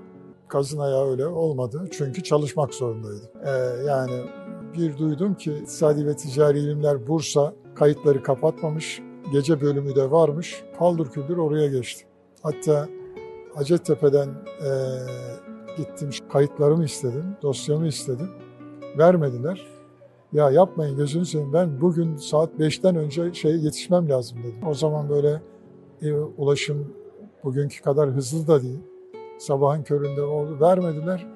kazın ayağı öyle olmadı. Çünkü çalışmak zorundaydım. Ee, yani bir duydum ki İktisadi ve Ticari İlimler Bursa kayıtları kapatmamış. Gece bölümü de varmış. Paldır küldür oraya geçtim. Hatta Hacettepe'den e, gittim kayıtlarımı istedim, dosyamı istedim. Vermediler. Ya yapmayın gözünü seveyim ben bugün saat 5'ten önce şey yetişmem lazım dedim. O zaman böyle e, ulaşım bugünkü kadar hızlı da değil. Sabahın köründe oldu. Vermediler.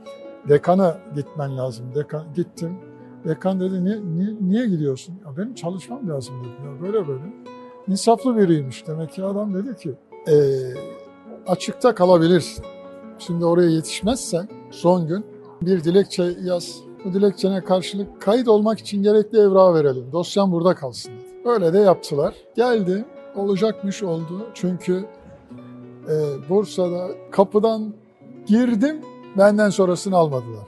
Dekana gitmen lazım. Dekan, gittim. Dekan dedi niye, niye, niye gidiyorsun? Ya benim çalışmam lazım dedim. Ya böyle böyle. İnsaflı biriymiş. Demek ki adam dedi ki e, açıkta kalabilirsin. Şimdi oraya yetişmezsen son gün bir dilekçe yaz. Bu dilekçene karşılık kayıt olmak için gerekli evrağı verelim. Dosyan burada kalsın dedi. Öyle de yaptılar. Geldi. Olacakmış oldu. Çünkü e, Bursa'da kapıdan girdim. Benden sonrasını almadılar.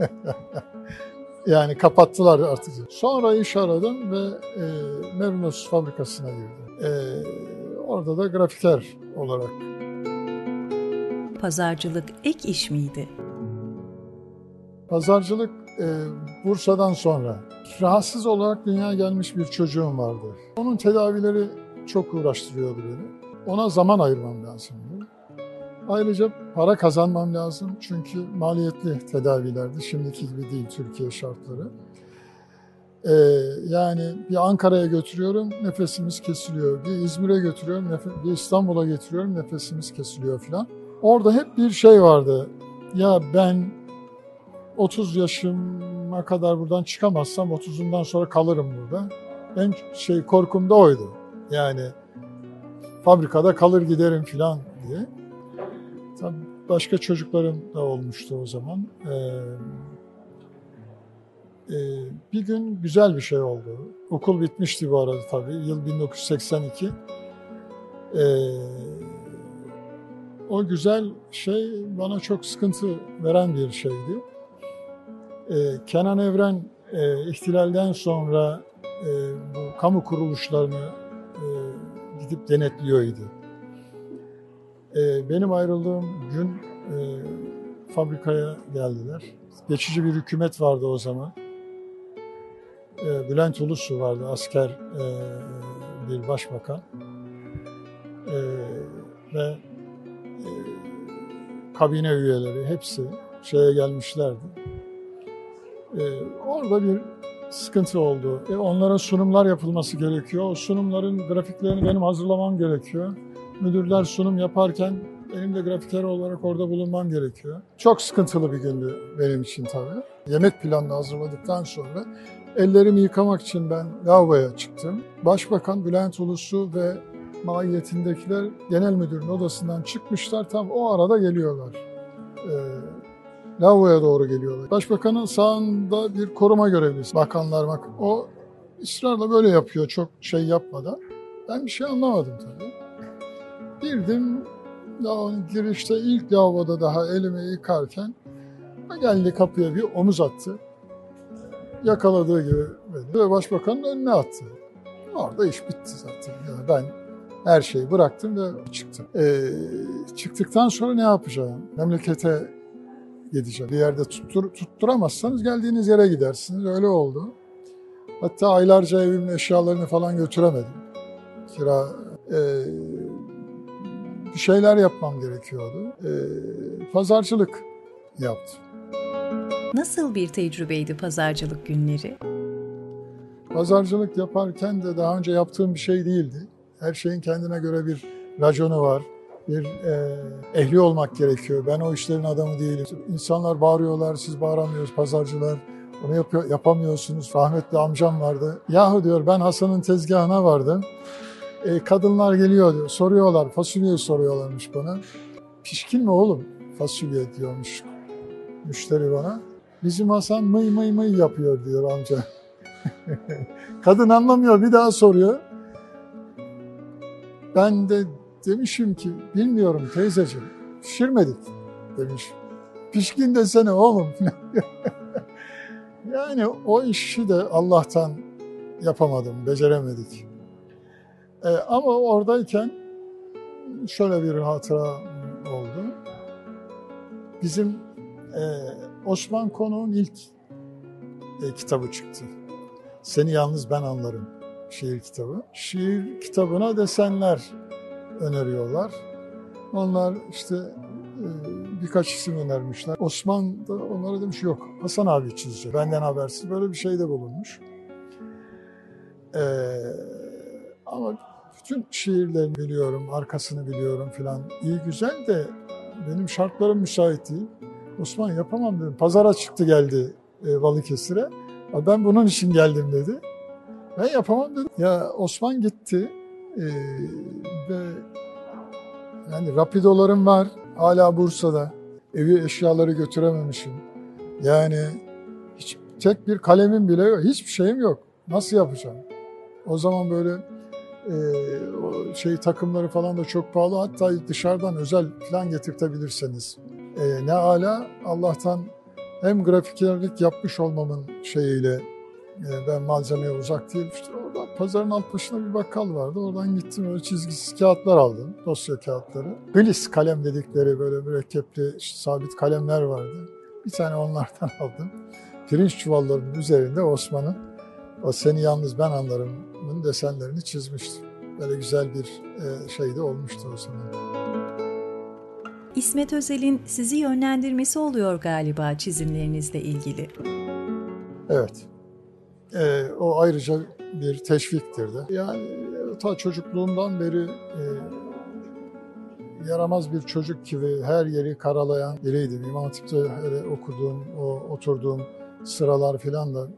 [laughs] Yani kapattılar artık. Sonra iş aradım ve e, Merinos fabrikasına girdim. E, orada da grafiker olarak. Pazarcılık ek iş miydi? Pazarcılık e, Bursa'dan sonra. Rahatsız olarak dünyaya gelmiş bir çocuğum vardı. Onun tedavileri çok uğraştırıyordu beni. Ona zaman ayırmam lazımdı. Ayrıca para kazanmam lazım çünkü maliyetli tedavilerdi. Şimdiki gibi değil Türkiye şartları. Ee, yani bir Ankara'ya götürüyorum nefesimiz kesiliyor. Bir İzmir'e götürüyorum, bir İstanbul'a getiriyorum nefesimiz kesiliyor filan. Orada hep bir şey vardı. Ya ben 30 yaşıma kadar buradan çıkamazsam 30'undan sonra kalırım burada. En şey korkum da oydu. Yani fabrikada kalır giderim filan diye. Tabii başka çocuklarım da olmuştu o zaman. Ee, e, bir gün güzel bir şey oldu. Okul bitmişti bu arada tabii. Yıl 1982. Ee, o güzel şey bana çok sıkıntı veren bir şeydi. Ee, Kenan Evren e, ihtilalden sonra e, bu kamu kuruluşlarını e, gidip denetliyordu. Benim ayrıldığım gün fabrikaya geldiler. Geçici bir hükümet vardı o zaman. Bülent Ulusu vardı, asker bir başbakan. Ve kabine üyeleri hepsi şeye gelmişlerdi. E, orada bir sıkıntı oldu. E, onlara sunumlar yapılması gerekiyor. O sunumların grafiklerini benim hazırlamam gerekiyor müdürler sunum yaparken benim de grafiker olarak orada bulunmam gerekiyor. Çok sıkıntılı bir gündü benim için tabii. Yemek planını hazırladıktan sonra ellerimi yıkamak için ben lavaboya çıktım. Başbakan Bülent Ulusu ve maiyetindekiler genel müdürün odasından çıkmışlar. Tam o arada geliyorlar. Ee, lavaboya doğru geliyorlar. Başbakanın sağında bir koruma görevlisi. Bakanlar bak o ısrarla böyle yapıyor çok şey yapmadan. Ben bir şey anlamadım tabii. Girdim, daha girişte ilk lavaboda daha elimi yıkarken geldi kapıya bir omuz attı. Yakaladığı gibi ve başbakanın önüne attı. Orada iş bitti zaten. Yani ben her şeyi bıraktım ve çıktım. Ee, çıktıktan sonra ne yapacağım? Memlekete gideceğim. Bir yerde tuttur, tutturamazsanız geldiğiniz yere gidersiniz. Öyle oldu. Hatta aylarca evimin eşyalarını falan götüremedim. Kira e, bir şeyler yapmam gerekiyordu. E, pazarcılık yaptım. Nasıl bir tecrübeydi pazarcılık günleri? Pazarcılık yaparken de daha önce yaptığım bir şey değildi. Her şeyin kendine göre bir raconu var. Bir e, ehli olmak gerekiyor. Ben o işlerin adamı değilim. İnsanlar bağırıyorlar, siz bağıramıyorsunuz pazarcılar. Onu yapıyor, yapamıyorsunuz. Rahmetli amcam vardı. Yahu diyor ben Hasan'ın tezgahına vardım. E, kadınlar geliyor diyor. Soruyorlar, fasulye soruyorlarmış bana. Pişkin mi oğlum? Fasulye diyormuş müşteri bana. Bizim Hasan mıy mıy mıy yapıyor diyor amca. [laughs] Kadın anlamıyor bir daha soruyor. Ben de demişim ki bilmiyorum teyzeciğim pişirmedik demiş. Pişkin desene oğlum. [laughs] yani o işi de Allah'tan yapamadım, beceremedik. Ee, ama oradayken şöyle bir hatıra oldu. Bizim e, Osman Konuk'un ilk e, kitabı çıktı. Seni Yalnız Ben Anlarım şiir kitabı. Şiir kitabına desenler öneriyorlar. Onlar işte e, birkaç isim önermişler. Osman da onlara demiş yok Hasan abi çizecek. Benden habersiz böyle bir şey de bulunmuş. Ee, ama bütün şiirlerini biliyorum, arkasını biliyorum filan. İyi güzel de benim şartlarım müsait değil. Osman yapamam dedim. Pazara çıktı geldi e, Balıkesir'e. Ben bunun için geldim dedi. Ben yapamam dedim. Ya Osman gitti e, ve yani rapidolarım var hala Bursa'da. Evi eşyaları götürememişim. Yani hiç tek bir kalemim bile yok. Hiçbir şeyim yok. Nasıl yapacağım? O zaman böyle e, o şey takımları falan da çok pahalı. Hatta dışarıdan özel plan getirtebilirseniz. E, ne ala Allah'tan hem grafikerlik yapmış olmamın şeyiyle e, ben malzemeye uzak değilim. İşte pazarın alt başında bir bakkal vardı. Oradan gittim öyle çizgisiz kağıtlar aldım. Dosya kağıtları. Glis kalem dedikleri böyle mürekkepli işte, sabit kalemler vardı. Bir tane onlardan [laughs] aldım. Pirinç çuvallarının üzerinde Osman'ın o Seni Yalnız Ben Anlarım'ın desenlerini çizmiştim. Böyle güzel bir e, şey de olmuştu o zaman. İsmet Özel'in sizi yönlendirmesi oluyor galiba çizimlerinizle ilgili. Evet. E, o ayrıca bir teşviktir de. Yani ta çocukluğumdan beri e, yaramaz bir çocuk gibi her yeri karalayan biriydim. İmam Hatip'te hele okuduğum, o oturduğum sıralar filan da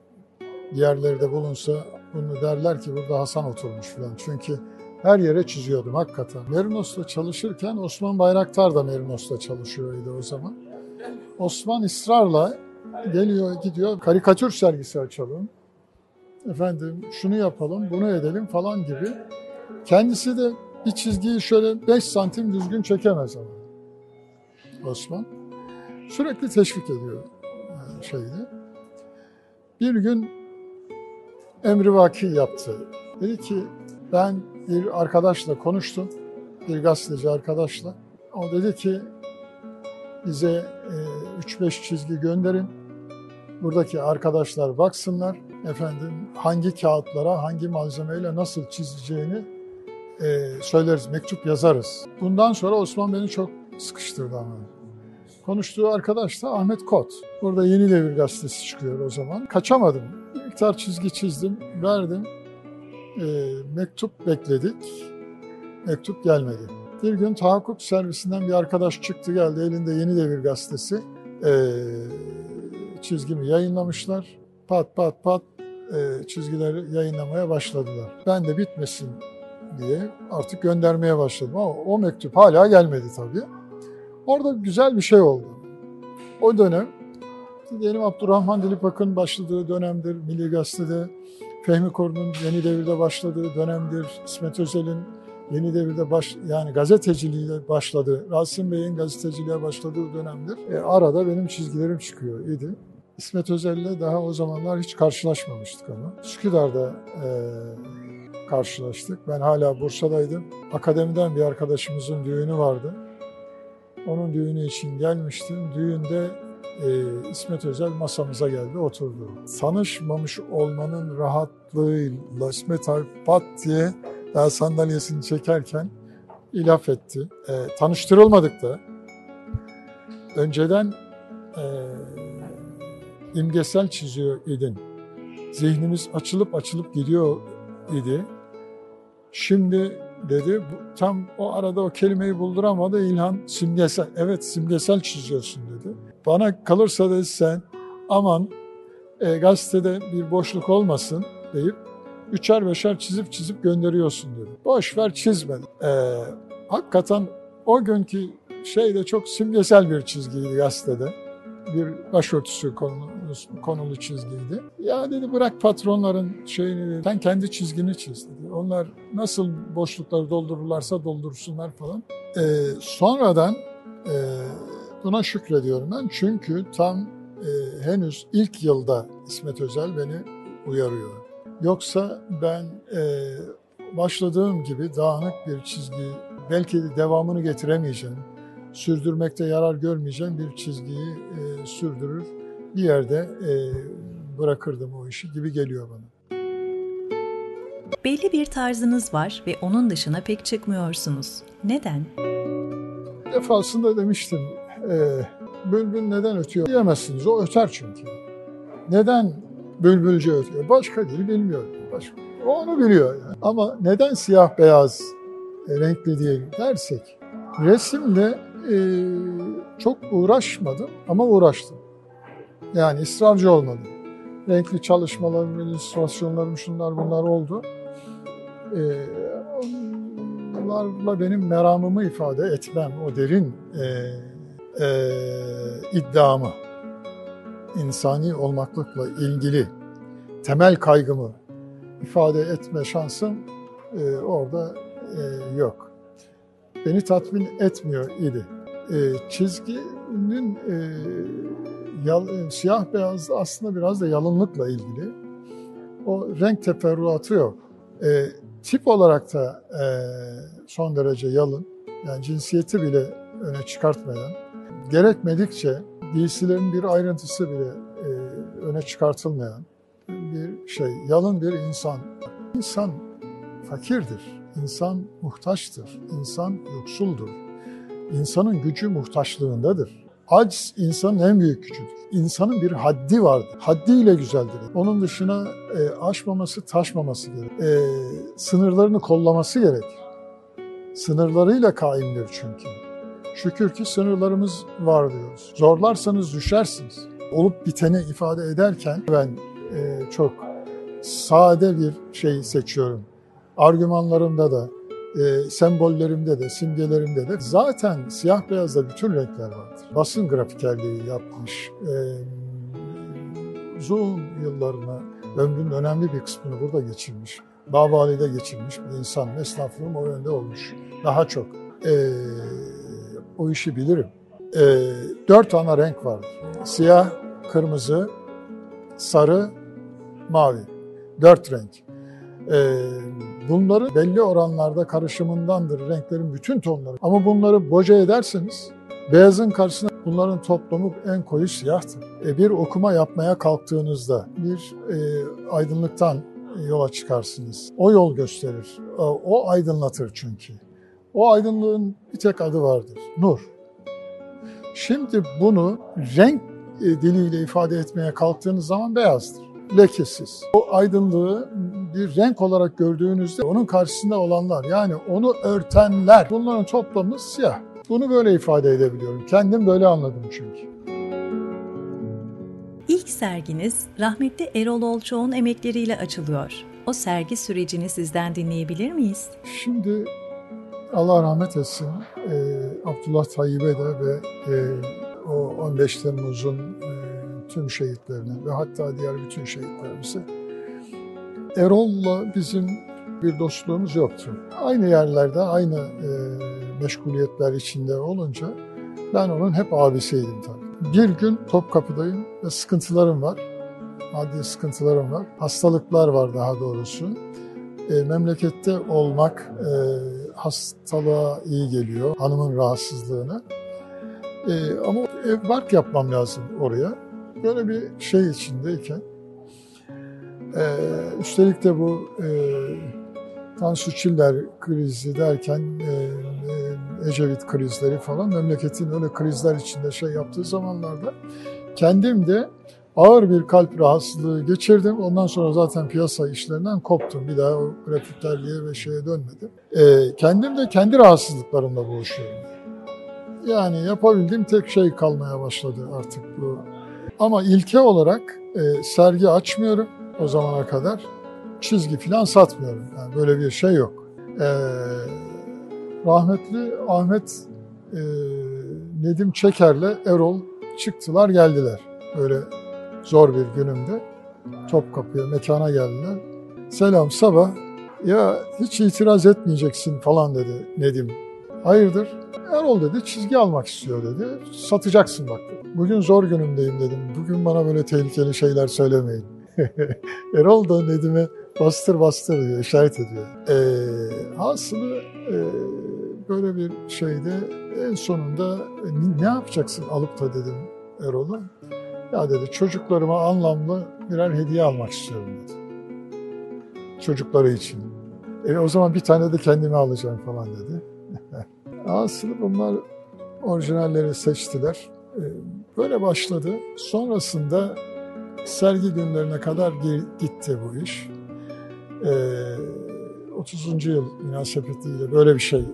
yerlerde bulunsa bunu derler ki burada Hasan oturmuş filan. Çünkü her yere çiziyordum hakikaten. Merinos'ta çalışırken Osman Bayraktar da Merinos'ta çalışıyordu o zaman. Osman ısrarla geliyor gidiyor karikatür sergisi açalım. Efendim şunu yapalım, bunu edelim falan gibi. Kendisi de bir çizgiyi şöyle 5 santim düzgün çekemez ama Osman. Sürekli teşvik ediyor yani şeydi. Bir gün emrivaki yaptı. Dedi ki ben bir arkadaşla konuştum, bir gazeteci arkadaşla. O dedi ki bize 3-5 çizgi gönderin. Buradaki arkadaşlar baksınlar. Efendim hangi kağıtlara, hangi malzemeyle nasıl çizeceğini e, söyleriz, mektup yazarız. Bundan sonra Osman beni çok sıkıştırdı ama. Konuştuğu arkadaş da Ahmet Kot. Burada Yeni Devir gazetesi çıkıyor o zaman. Kaçamadım. Bir miktar çizgi çizdim, verdim. E, mektup bekledik. Mektup gelmedi. Bir gün tahakkuk servisinden bir arkadaş çıktı geldi elinde Yeni Devir gazetesi. E, çizgimi yayınlamışlar. Pat pat pat e, çizgileri yayınlamaya başladılar. Ben de bitmesin diye artık göndermeye başladım ama o mektup hala gelmedi tabii. Orada güzel bir şey oldu. O dönem diyelim Abdurrahman Dilipak'ın başladığı dönemdir Milli Gazete'de. Fehmi Korun'un yeni devirde başladığı dönemdir. İsmet Özel'in yeni devirde baş, yani gazeteciliğiyle başladığı, Rasim Bey'in gazeteciliğe başladığı dönemdir. E, arada benim çizgilerim çıkıyor idi. İsmet Özel'le daha o zamanlar hiç karşılaşmamıştık ama. Üsküdar'da e, karşılaştık. Ben hala Bursa'daydım. Akademiden bir arkadaşımızın düğünü vardı. Onun düğünü için gelmiştim. Düğünde e, İsmet Özel masamıza geldi, oturdu. Tanışmamış olmanın rahatlığıyla İsmet abi pat diye daha sandalyesini çekerken ilaf etti. E, tanıştırılmadık da. Önceden e, imgesel çiziyor idin. Zihnimiz açılıp açılıp gidiyor idi. Şimdi dedi tam o arada o kelimeyi bulduramadı İlhan simgesel. Evet simgesel çiziyorsun dedi. Bana kalırsa dedi sen aman e, gazetede bir boşluk olmasın deyip üçer beşer çizip çizip gönderiyorsun dedi. Boş ver çizme. E, hakikaten o günkü şey de çok simgesel bir çizgiydi gazetede. Bir başörtüsü konulu, konulu çizgiydi. Ya dedi bırak patronların şeyini, sen kendi çizgini çiz dedi. Onlar nasıl boşlukları doldururlarsa doldursunlar falan. Ee, sonradan e, buna şükrediyorum ben. Çünkü tam e, henüz ilk yılda İsmet Özel beni uyarıyor. Yoksa ben e, başladığım gibi dağınık bir çizgi, belki de devamını getiremeyeceğim, sürdürmekte yarar görmeyeceğim bir çizgiyi e, sürdürür, bir yerde e, bırakırdım o işi gibi geliyor bana. Belli bir tarzınız var ve onun dışına pek çıkmıyorsunuz. Neden? Defasında demiştim, e, bülbül neden ötüyor diyemezsiniz, o öter çünkü. Neden bülbülce ötüyor? Başka dil bilmiyor. Başka. O onu biliyor. Yani. Ama neden siyah beyaz e, renkli diye dersek, resimle e, çok uğraşmadım ama uğraştım. Yani ısrarcı olmadım. Renkli çalışmalarım, illüstrasyonlarım şunlar bunlar oldu. E, onlarla benim meramımı ifade etmem, o derin e, e, iddiamı, insani olmaklıkla ilgili temel kaygımı ifade etme şansım e, orada e, yok. Beni tatmin etmiyor idi. E, çizginin e, yal, e, siyah beyaz aslında biraz da yalınlıkla ilgili. O renk teferruatı yok. E, tip olarak da e, son derece yalın. Yani cinsiyeti bile öne çıkartmayan, gerekmedikçe giysilerin bir ayrıntısı bile e, öne çıkartılmayan bir şey, yalın bir insan. İnsan fakirdir, insan muhtaçtır, insan yoksuldur. İnsanın gücü muhtaçlığındadır. Aciz insanın en büyük gücüdür. İnsanın bir haddi vardır. Haddiyle güzeldir. Onun dışına e, aşmaması, taşmaması gerekir. E, sınırlarını kollaması gerekir. Sınırlarıyla kaimdir çünkü. Şükür ki sınırlarımız var diyoruz. Zorlarsanız düşersiniz. Olup biteni ifade ederken ben e, çok sade bir şey seçiyorum. Argümanlarımda da, e, sembollerimde de, simgelerimde de zaten siyah beyazda bütün renkler vardır. Basın grafikerliği yapmış, e, uzun yıllarını, ömrünün önemli bir kısmını burada geçirmiş. Babali'de geçirmiş bir insan, esnaflığım o yönde olmuş. Daha çok. E, o işi bilirim. E, dört ana renk vardır. Siyah, kırmızı, sarı, mavi. Dört renk. Ee, bunları belli oranlarda karışımındandır renklerin bütün tonları. Ama bunları boca ederseniz beyazın karşısına bunların toplamı en koyu siyahtır. E, bir okuma yapmaya kalktığınızda bir e, aydınlıktan yola çıkarsınız. O yol gösterir. O, o aydınlatır çünkü. O aydınlığın bir tek adı vardır. Nur. Şimdi bunu renk e, diliyle ifade etmeye kalktığınız zaman beyazdır lekesiz. O aydınlığı bir renk olarak gördüğünüzde onun karşısında olanlar yani onu örtenler bunların toplamı siyah. Bunu böyle ifade edebiliyorum. Kendim böyle anladım çünkü. İlk serginiz rahmetli Erol Olçoğ'un emekleriyle açılıyor. O sergi sürecini sizden dinleyebilir miyiz? Şimdi Allah rahmet etsin e, Abdullah Tayyip'e de ve e, o 15 Temmuz'un e, tüm şehitlerine ve hatta diğer bütün şehitlerimize. Erol'la bizim bir dostluğumuz yoktu. Aynı yerlerde, aynı e, meşguliyetler içinde olunca ben onun hep abisiydim tabii. Bir gün Topkapı'dayım ve sıkıntılarım var. Maddi sıkıntılarım var. Hastalıklar var daha doğrusu. E, memlekette olmak e, hastalığa iyi geliyor, hanımın rahatsızlığına. E, ama ev bark yapmam lazım oraya. Böyle bir şey içindeyken. E, üstelik de bu e, Tansu Çiller krizi derken e, e, Ecevit krizleri falan memleketin öyle krizler içinde şey yaptığı zamanlarda kendim de ağır bir kalp rahatsızlığı geçirdim. Ondan sonra zaten piyasa işlerinden koptum. Bir daha o grafiklerliğe ve şeye dönmedim. E, kendim de kendi rahatsızlıklarımla boğuşuyorum. Yani yapabildiğim tek şey kalmaya başladı artık bu. Ama ilke olarak e, sergi açmıyorum o zamana kadar. Çizgi falan satmıyorum. Yani böyle bir şey yok. E, rahmetli Ahmet e, Nedim Çeker'le Erol çıktılar geldiler. Böyle zor bir günümde Topkapı'ya, mekana geldiler. Selam sabah. Ya hiç itiraz etmeyeceksin falan dedi Nedim. Hayırdır? Erol dedi çizgi almak istiyor dedi. Satacaksın bak. Bugün zor günümdeyim dedim. Bugün bana böyle tehlikeli şeyler söylemeyin. [laughs] Erol da Nedim'e bastır bastır diyor, işaret ediyor. Ee, hasılı e, böyle bir şeyde en sonunda e, ne yapacaksın alıp da dedim Erol'a. Ya dedi çocuklarıma anlamlı birer hediye almak istiyorum dedi. Çocukları için. E, o zaman bir tane de kendime alacağım falan dedi. Aslında bunlar orijinalleri seçtiler. E, böyle başladı. Sonrasında sergi günlerine kadar gitti bu iş. E, 30. yıl münasebetiyle böyle bir şey e,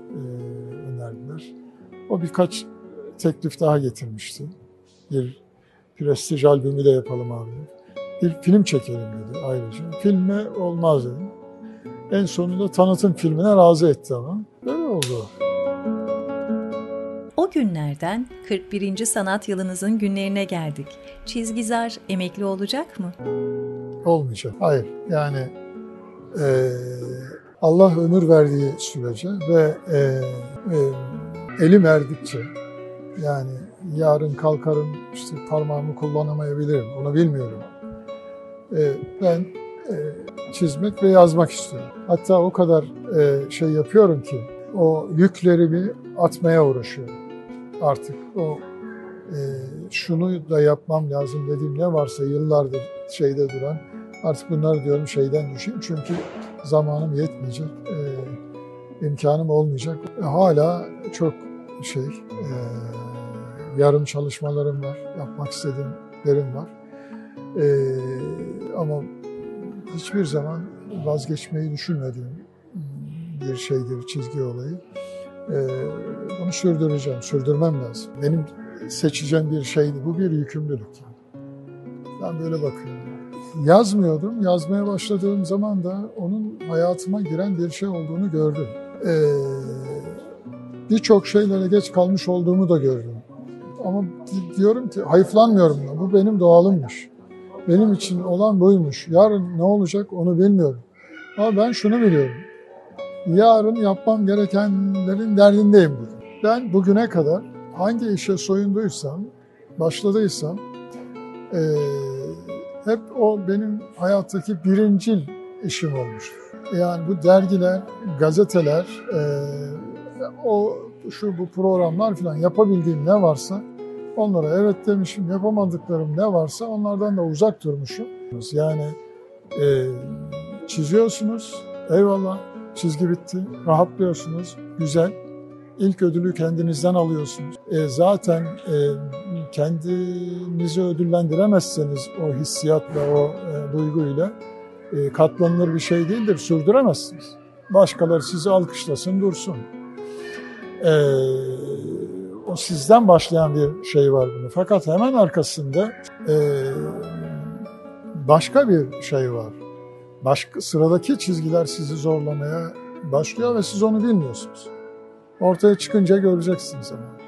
önerdiler. O birkaç teklif daha getirmişti. Bir prestij albümü de yapalım abi. Bir film çekelim dedi ayrıca. Filme olmaz dedim. En sonunda tanıtım filmine razı etti ama. Böyle oldu. O günlerden 41. sanat yılınızın günlerine geldik. Çizgizar emekli olacak mı? Olmayacak. Hayır. Yani e, Allah ömür verdiği sürece ve e, e, elim erdikçe yani yarın kalkarım işte parmağımı kullanamayabilirim. Onu bilmiyorum. E, ben e, çizmek ve yazmak istiyorum. Hatta o kadar e, şey yapıyorum ki o yüklerimi atmaya uğraşıyorum. Artık o e, şunu da yapmam lazım dediğim ne varsa yıllardır şeyde duran artık bunları diyorum şeyden düşeyim çünkü zamanım yetmeyecek, e, imkanım olmayacak. E, hala çok şey e, yarım çalışmalarım var, yapmak istediğimlerim var. E, ama hiçbir zaman vazgeçmeyi düşünmediğim bir şeydir çizgi olayı. E, bunu sürdüreceğim, sürdürmem lazım. Benim seçeceğim bir şeydi, bu bir yükümlülük. Ben böyle bakıyorum. Yazmıyordum, yazmaya başladığım zaman da onun hayatıma giren bir şey olduğunu gördüm. Ee, Birçok şeylere geç kalmış olduğumu da gördüm. Ama diyorum ki hayıflanmıyorum da bu benim doğalımmış. Benim için olan buymuş. Yarın ne olacak onu bilmiyorum. Ama ben şunu biliyorum. Yarın yapmam gerekenlerin derdindeyim bugün. Ben bugüne kadar hangi işe soyunduysam, başladıysam e, hep o benim hayattaki birincil işim olmuş. Yani bu dergiler, gazeteler, e, o şu bu programlar falan yapabildiğim ne varsa onlara evet demişim, yapamadıklarım ne varsa onlardan da uzak durmuşum. Yani e, çiziyorsunuz, eyvallah çizgi bitti, rahatlıyorsunuz, güzel. İlk ödülü kendinizden alıyorsunuz. E, zaten e, kendinizi ödüllendiremezseniz o hissiyatla, o e, duyguyla e, katlanılır bir şey değildir, sürdüremezsiniz. Başkaları sizi alkışlasın, dursun. E, o sizden başlayan bir şey var bunu. Fakat hemen arkasında e, başka bir şey var. Başka sıradaki çizgiler sizi zorlamaya başlıyor ve siz onu bilmiyorsunuz. Ortaya çıkınca göreceksiniz ama.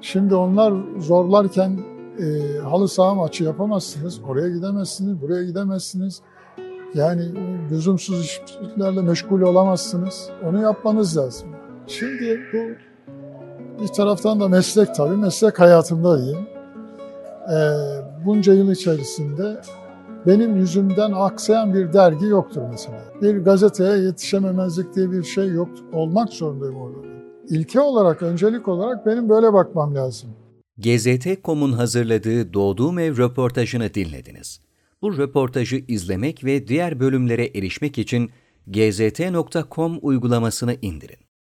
Şimdi onlar zorlarken e, halı saha maçı yapamazsınız, oraya gidemezsiniz, buraya gidemezsiniz. Yani lüzumsuz işlerle meşgul olamazsınız. Onu yapmanız lazım. Şimdi bu bir taraftan da meslek tabii, meslek hayatımda diyeyim. E, bunca yıl içerisinde benim yüzümden aksayan bir dergi yoktur mesela. Bir gazeteye yetişememezlik diye bir şey yok. Olmak zorundayım orada. İlke olarak, öncelik olarak benim böyle bakmam lazım. GZT.com'un hazırladığı Doğduğum Ev röportajını dinlediniz. Bu röportajı izlemek ve diğer bölümlere erişmek için gzt.com uygulamasını indirin.